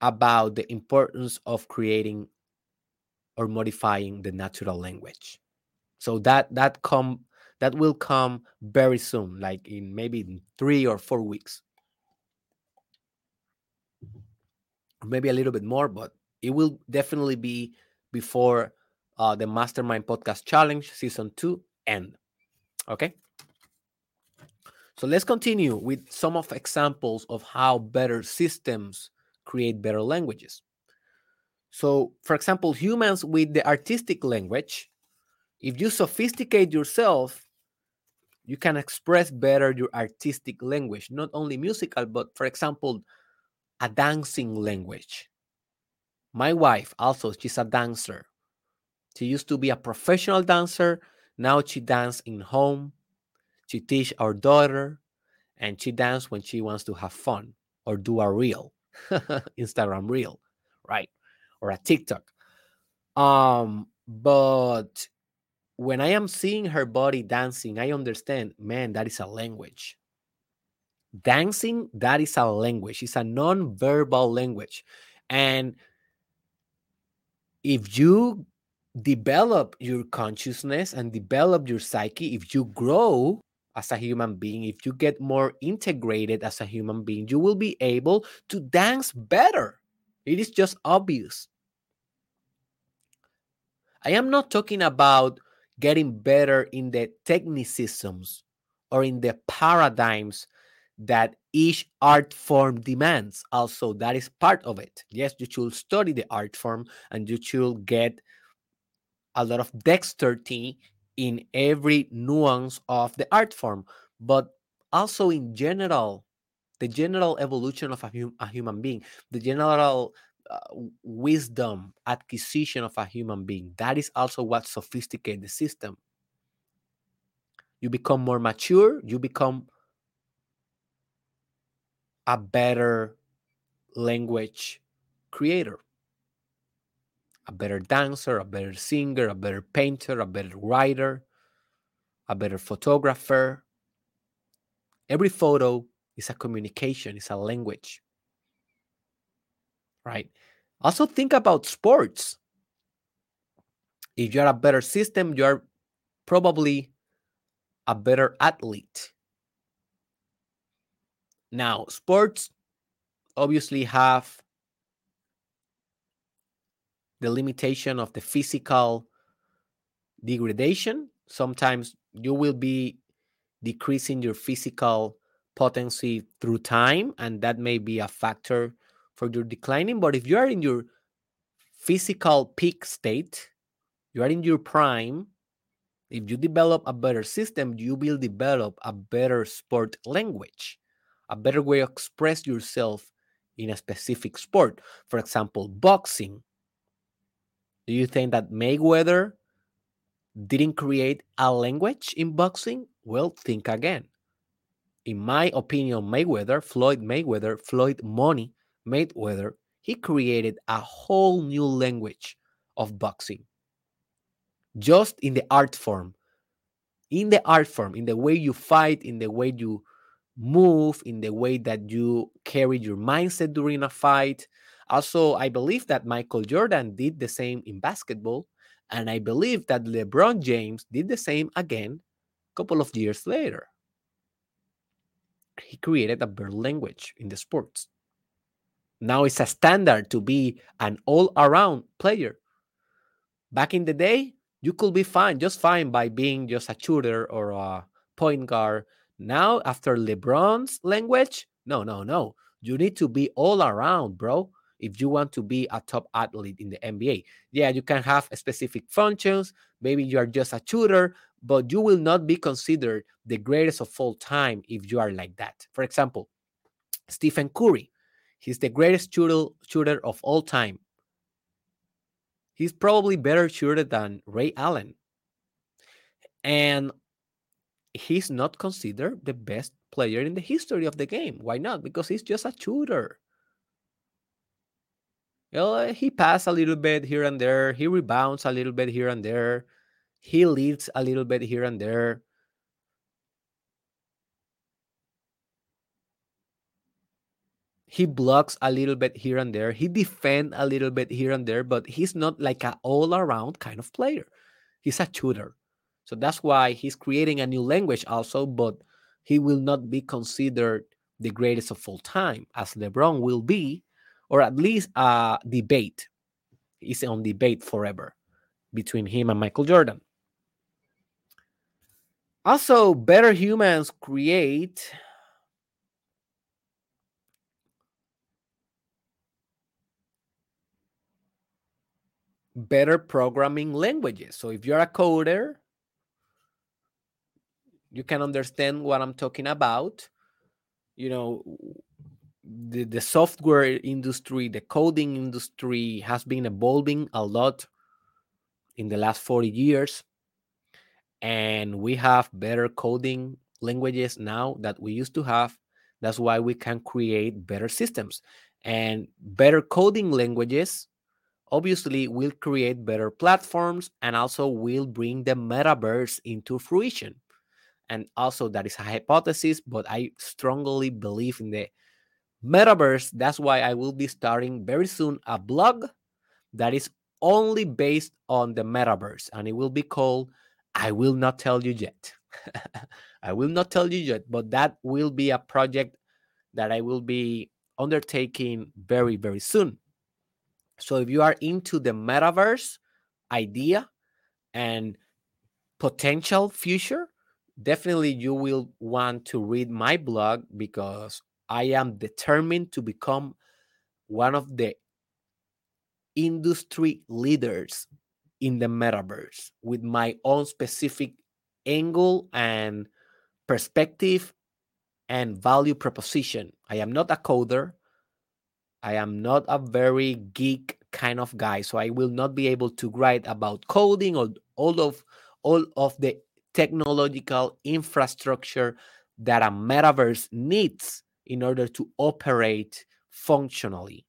about the importance of creating or modifying the natural language. So that that come that will come very soon, like in maybe in three or four weeks. Maybe a little bit more, but it will definitely be before uh, the Mastermind Podcast Challenge season two end. Okay. So let's continue with some of examples of how better systems create better languages. So, for example, humans with the artistic language, if you sophisticate yourself, you can express better your artistic language, not only musical, but for example, a dancing language. My wife also, she's a dancer. She used to be a professional dancer. Now she dances in home. She teach our daughter, and she dance when she wants to have fun or do a reel, Instagram reel, right, or a TikTok. Um, but when I am seeing her body dancing, I understand, man, that is a language. Dancing, that is a language. It's a non-verbal language, and if you develop your consciousness and develop your psyche, if you grow as a human being, if you get more integrated as a human being, you will be able to dance better. It is just obvious. I am not talking about getting better in the technicisms or in the paradigms that each art form demands. Also, that is part of it. Yes, you should study the art form and you should get a lot of dexterity in every nuance of the art form, but also in general, the general evolution of a, hum- a human being, the general uh, wisdom acquisition of a human being. That is also what sophisticates the system. You become more mature, you become a better language creator, a better dancer, a better singer, a better painter, a better writer, a better photographer. Every photo is a communication, it's a language. Right? Also, think about sports. If you're a better system, you're probably a better athlete. Now, sports obviously have the limitation of the physical degradation. Sometimes you will be decreasing your physical potency through time, and that may be a factor for your declining. But if you are in your physical peak state, you are in your prime. If you develop a better system, you will develop a better sport language a better way to express yourself in a specific sport. For example, boxing. Do you think that Mayweather didn't create a language in boxing? Well, think again. In my opinion, Mayweather, Floyd Mayweather, Floyd Money Mayweather, he created a whole new language, of boxing. Just in the art form. In the art form, in the way you fight, in the way you move, in the way that you carry your mindset during a fight. Also, I believe that Michael Jordan did the same in basketball. And I believe that LeBron James did the same again a couple of years later. He created a bird language in the sports. Now it's a standard to be an all around player. Back in the day, you could be fine, just fine by being just a shooter or a point guard. Now, after LeBron's language, no, no, no. You need to be all around, bro. If you want to be a top athlete in the NBA, yeah, you can have specific functions. Maybe you are just a shooter, but you will not be considered the greatest of all time if you are like that. For example, Stephen Curry, he's the greatest shooter, shooter of all time. He's probably better shooter than Ray Allen. And he's not considered the best player in the history of the game. Why not? Because he's just a shooter. Well, he passes a little bit here and there. He rebounds a little bit here and there. He leads a little bit here and there. He blocks a little bit here and there. He defends a little bit here and there, but he's not like an all-around kind of player. He's a shooter. So that's why he's creating a new language also, but he will not be considered the greatest of all time, as LeBron will be, or at least a debate. Is on debate forever between him and Michael Jordan. Also, better humans create better programming languages. So if you're a coder, you can understand what I'm talking about. You know, the, the software industry, the coding industry has been evolving a lot in the last 40 years. And we have better coding languages now that we used to have. That's why we can create better systems. And better coding languages obviously will create better platforms and also will bring the metaverse into fruition. And also, that is a hypothesis, but I strongly believe in the metaverse. That's why I will be starting very soon a blog that is only based on the metaverse, and it will be called I Will Not Tell You Yet. I will not tell you yet, but that will be a project that I will be undertaking very, very soon. So if you are into the metaverse idea and potential future, definitely you will want to read my blog because I am determined to become one of the industry leaders in the metaverse with my own specific angle and perspective and value proposition. I am not a coder. I am not a very geek kind of guy, so I will not be able to write about coding or all of all of the technological infrastructure that a metaverse needs in order to operate functionally.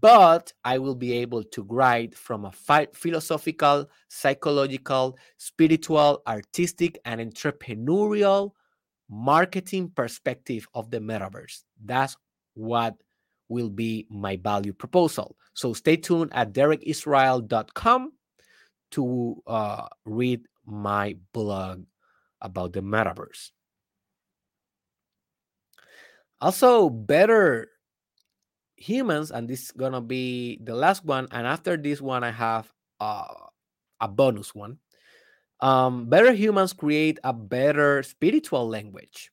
But I will be able to write from a philosophical, psychological, spiritual, artistic, and entrepreneurial marketing perspective of the metaverse. That's what will be my value proposal. So stay tuned at derekisrael.com to uh, read my blog about the metaverse. Also, better humans, and this is gonna be the last one. And after this one, I have uh, a bonus one. Um, better humans create a better spiritual language.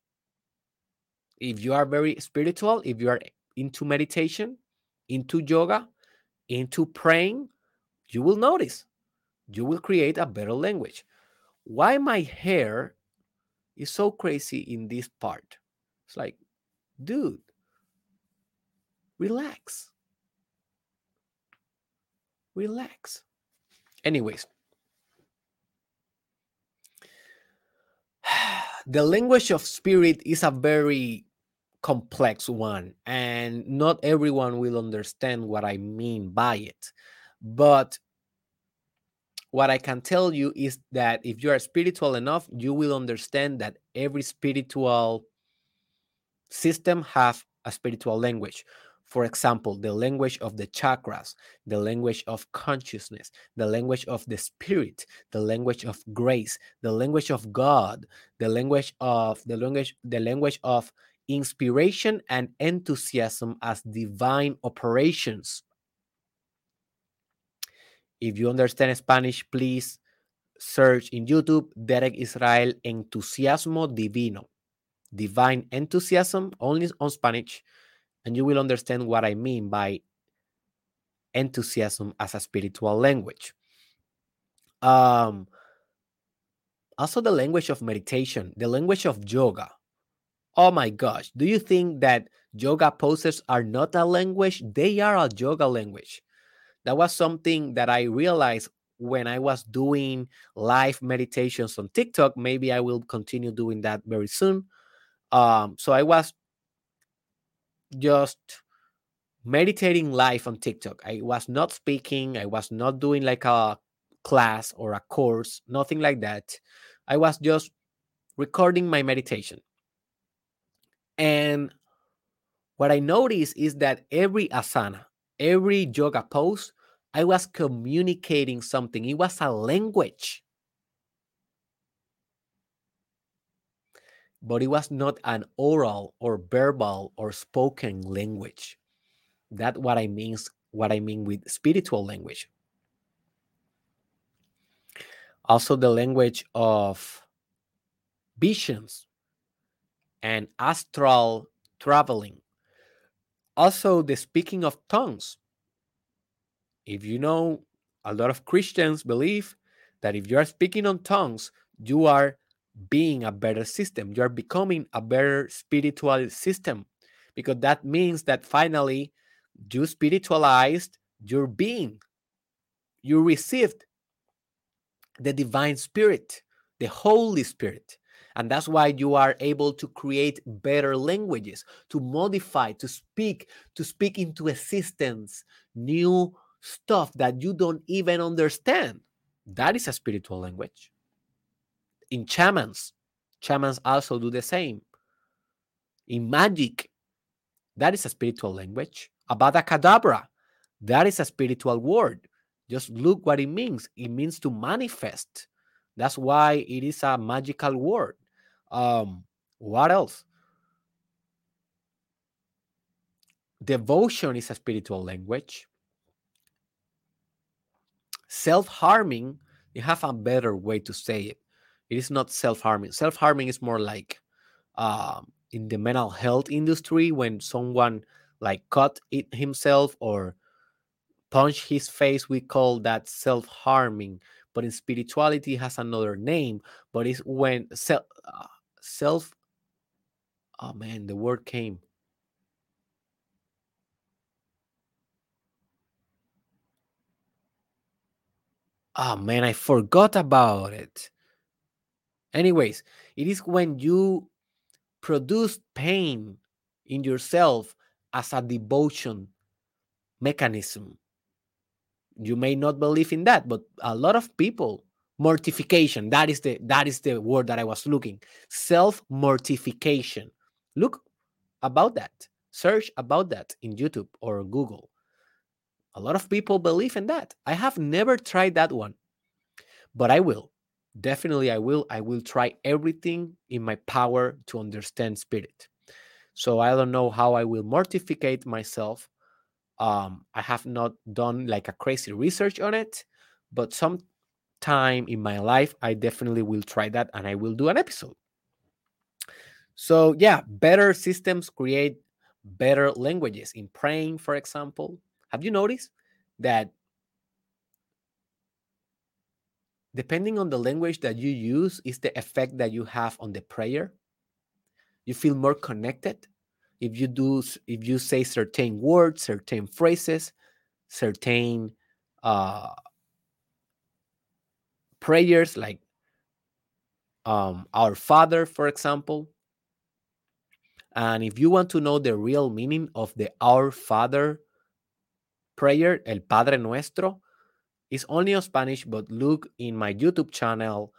If you are very spiritual, if you are into meditation, into yoga, into praying, you will notice you will create a better language. Why my hair is so crazy in this part? It's like, dude, relax. Relax. Anyways, the language of spirit is a very complex one, and not everyone will understand what I mean by it. But what I can tell you is that if you are spiritual enough, you will understand that every spiritual system have a spiritual language. For example, the language of the chakras, the language of consciousness, the language of the spirit, the language of grace, the language of God, the language of the language, the language of inspiration and enthusiasm as divine operations. If you understand Spanish, please search in YouTube Derek Israel Entusiasmo Divino, divine enthusiasm, only on Spanish, and you will understand what I mean by enthusiasm as a spiritual language. Um, also, the language of meditation, the language of yoga. Oh my gosh, do you think that yoga poses are not a language? They are a yoga language that was something that I realized when I was doing live meditations on TikTok. Maybe I will continue doing that very soon. Um, so I was just meditating live on TikTok. I was not speaking, I was not doing like a class or a course, nothing like that. I was just recording my meditation. And what I noticed is that every asana, every yoga pose, I was communicating something. It was a language. But it was not an oral or verbal or spoken language. That's what I means what I mean with spiritual language. Also the language of visions and astral traveling. Also the speaking of tongues if you know, a lot of Christians believe that if you are speaking on tongues, you are being a better system. You are becoming a better spiritual system because that means that finally you spiritualized your being. You received the divine spirit, the Holy Spirit. And that's why you are able to create better languages, to modify, to speak, to speak into existence new stuff that you don't even understand. That is a spiritual language. In shamans, shamans also do the same. In magic, that is a spiritual language. Avada Kedavra, that is a spiritual word. Just look what it means. It means to manifest. That's why it is a magical word. Um, what else? Devotion is a spiritual language. Self-harming you have a better way to say it. It is not self-harming. Self-harming is more like uh, in the mental health industry when someone like cut it himself or punch his face we call that self-harming. But in spirituality has another name. But it's when self uh, self oh man the word came Oh man, I forgot about it. Anyways, it is when you produce pain in yourself as a devotion mechanism. You may not believe in that, but a lot of people mortification that is the that is the word that I was looking. Self mortification. Look about that. Search about that in YouTube or Google. A lot of people believe in that. I have never tried that one, but I will. Definitely, I will. I will try everything in my power to understand spirit. So I don't know how I will mortificate myself. Um, I have not done like a crazy research on it, but some time in my life, I definitely will try that and I will do an episode. So, yeah, better systems create better languages. In praying, for example, have you noticed that depending on the language that you use is the effect that you have on the prayer? You feel more connected if you do if you say certain words, certain phrases, certain uh prayers like um our father for example and if you want to know the real meaning of the our father prayer, El Padre Nuestro, It's only on Spanish, but look in my YouTube channel,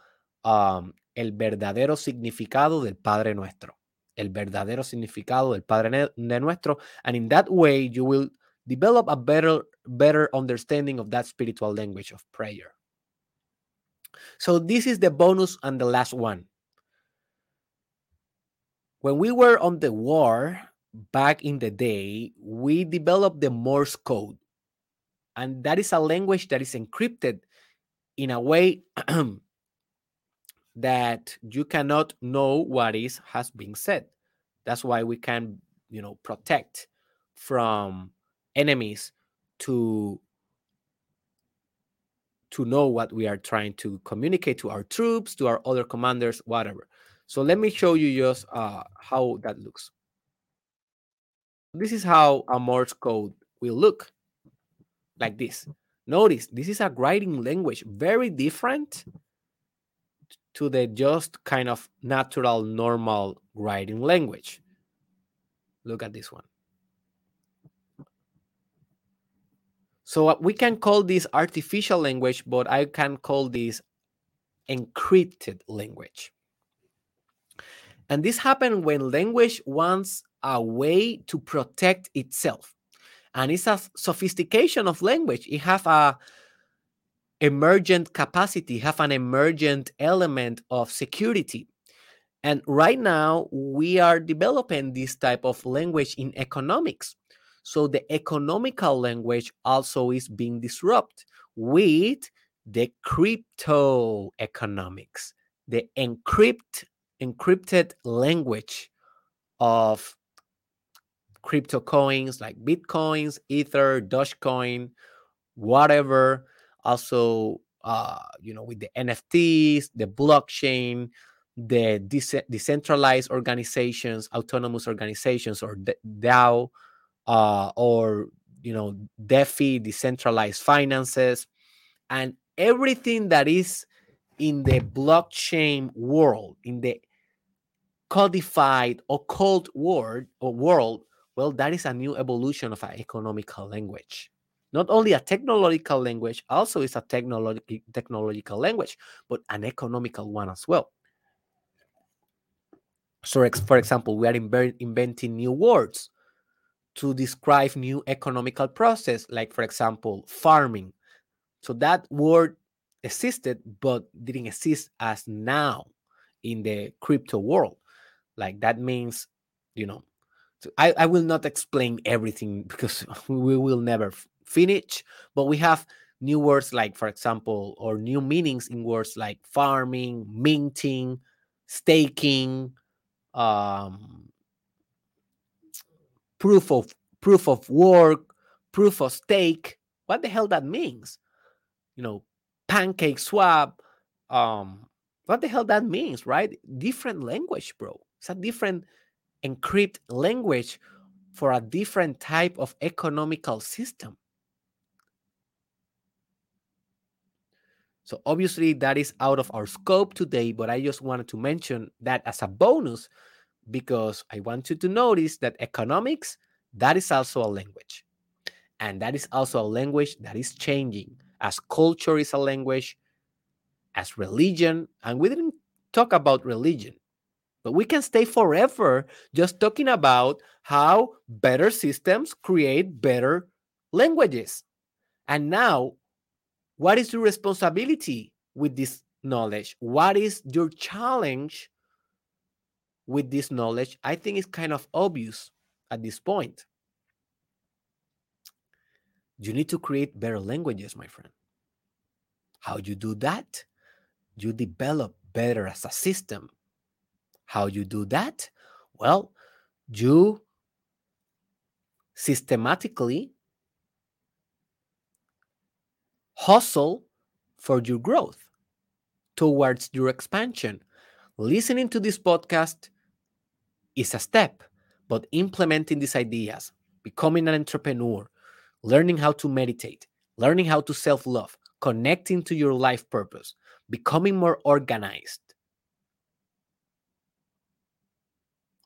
um, El verdadero significado del Padre Nuestro. El verdadero significado del Padre de Nuestro. And in that way, you will develop a better, better understanding of that spiritual language of prayer. So this is the bonus and the last one. When we were on the war back in the day, we developed the Morse code. And that is a language that is encrypted in a way that you cannot know what is has been said. That's why we can, you know, protect from enemies to to know what we are trying to communicate to our troops, to our other commanders, whatever. So let me show you just uh, how that looks. This is how a Morse code will look like this. Notice this is a writing language, very different to the just kind of natural, normal writing language. Look at this one. So uh, we can call this artificial language, but I can call this encrypted language. And this happens when language wants a way to protect itself. And it's a sophistication of language. It has a emergent capacity, have an emergent element of security. And right now, we are developing this type of language in economics. So the economical language also is being disrupted with the crypto economics, the encrypt encrypted language of crypto coins like bitcoins, ether, dogecoin, whatever. Also, uh, you know, with the NFTs, the blockchain, the de- decentralized organizations, autonomous organizations, or DAO uh, or you know DeFi, decentralized finances, and everything that is in the blockchain world, in the codified occult world or world, well, that is a new evolution of an economical language. Not only a technological language, also is a technology technological language, but an economical one as well. So, for example, we are inventing new words to describe new economical process, like for example, farming. So that word existed, but didn't exist as now in the crypto world. Like that means, you know, so I, I will not explain everything because we will never finish, but we have new words like, for example, or new meanings in words like farming, minting, staking, um, proof of proof of work, proof of stake. What the hell that means? You know, pancake swap. Um, what the hell that means, right? Different language, bro. It's a different encrypt language for a different type of economical system. So obviously that is out of our scope today, but I just wanted to mention that as a bonus because I want you to notice that economics, that is also a language. And that is also a language that is changing as culture is a language, as religion. And we didn't talk about religion, but we can stay forever just talking about how better systems create better languages. And now, what is your responsibility with this knowledge? What is your challenge with this knowledge, I think it's kind of obvious at this point. You need to create better languages, my friend. How you do that? You develop better as a system. How you do that? Well, you systematically hustle for your growth towards your expansion. Listening to this podcast is a step, but implementing these ideas, becoming an entrepreneur, learning how to meditate, learning how to self love, connecting to your life purpose, becoming more organized.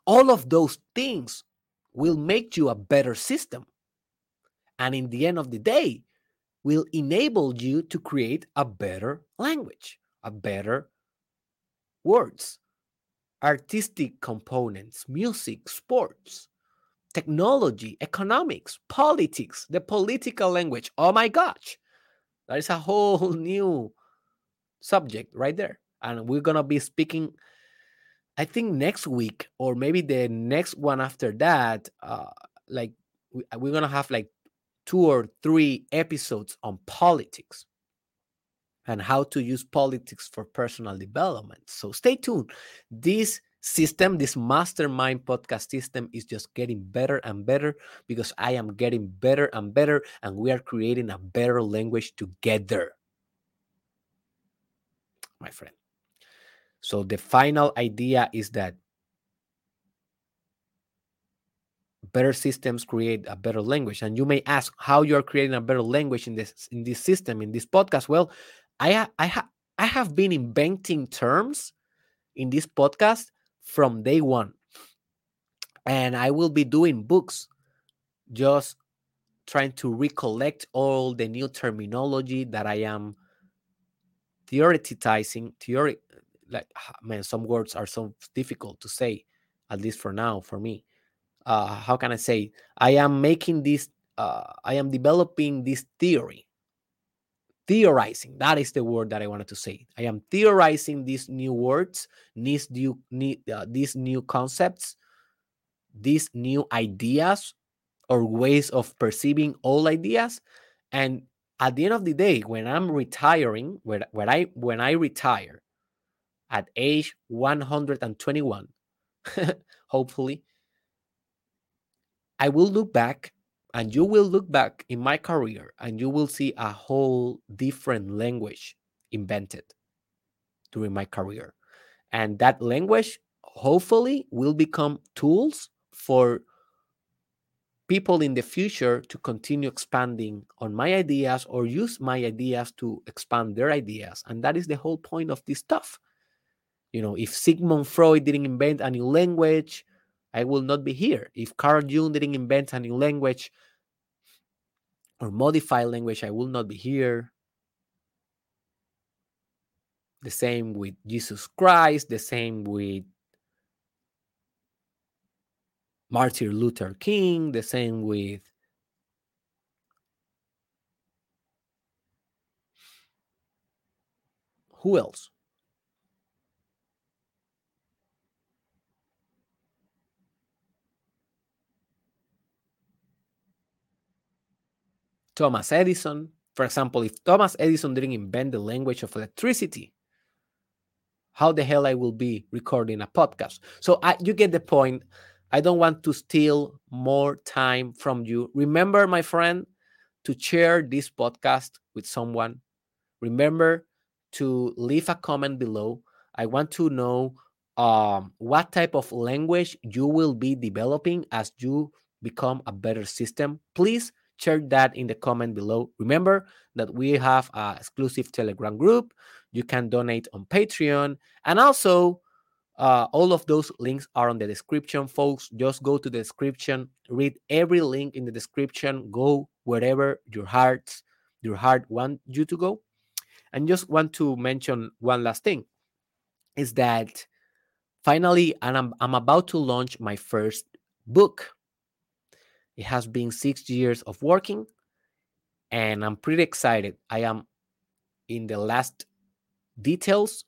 All of those things will make you a better system. And in the end of the day, will enable you to create a better language, a better words, artistic components, music, sports, technology, economics, politics, the political language. Oh my gosh, that is a whole new subject right there. And we're going to be speaking, I think, next week or maybe the next one after that. Uh, like, we're going to have like two or three episodes on politics and how to use politics for personal development. So stay tuned. This system, this mastermind podcast system is just getting better and better because I am getting better and better, and we are creating a better language together, my friend. So the final idea is that better systems create a better language and you may ask how you're creating a better language in this in this system in this podcast well i i have i have been inventing terms in this podcast from day one and i will be doing books just trying to recollect all the new terminology that i am theoretizing theory like man some words are so difficult to say at least for now for me uh, how can I say? I am making this. Uh, I am developing this theory. Theorizing. That is the word that I wanted to say. I am theorizing these new words, these new, uh, these new concepts, these new ideas or ways of perceiving all ideas. And at the end of the day, when I'm retiring, when, when I when I retire at age 121, hopefully, I will look back and you will look back in my career and you will see a whole different language invented during my career. And that language hopefully will become tools for people in the future to continue expanding on my ideas or use my ideas to expand their ideas. And that is the whole point of this stuff. You know, if Sigmund Freud didn't invent a new language, I will not be here. If Carl Jung didn't invent a new language or modify language, I will not be here. The same with Jesus Christ, the same with Martin Luther King, the same with who else? Thomas Edison. For example, if Thomas Edison didn't invent the language of electricity, how the hell I will be recording a podcast? So I, you get the point. I don't want to steal more time from you. Remember, my friend, to share this podcast with someone. Remember to leave a comment below. I want to know um, what type of language you will be developing as you become a better system. Please share that in the comment below. Remember that we have a exclusive Telegram group. You can donate on Patreon. And also, uh, all of those links are on the description, folks. Just go to the description, read every link in the description, go wherever your heart, your heart want you to go. And just want to mention one last thing is that finally, and I'm, I'm about to launch my first book. It has been six years of working, and I'm pretty excited. I am in the last details,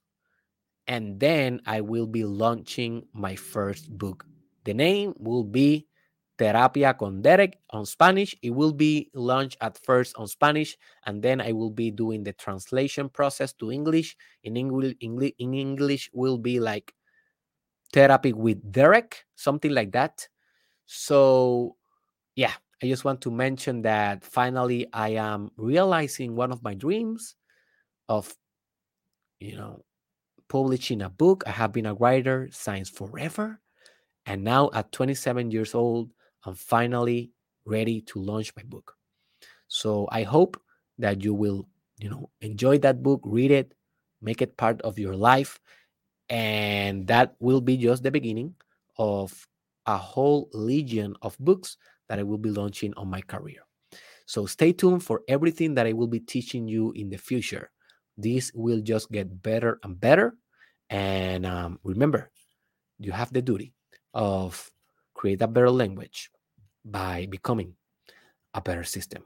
and then I will be launching my first book. The name will be Terapia con Derek on Spanish. It will be launched at first on Spanish, and then I will be doing the translation process to English. In English, in English will be like therapy with Derek, something like that. So yeah, I just want to mention that finally I am realizing one of my dreams of, you know, publishing a book. I have been a writer since forever. And now at 27 years old, I'm finally ready to launch my book. So I hope that you will, you know, enjoy that book, read it, make it part of your life. And that will be just the beginning of a whole legion of books that I will be launching on my career. So stay tuned for everything that I will be teaching you in the future. This will just get better and better. And um, remember, you have the duty of create a better language by becoming a better system.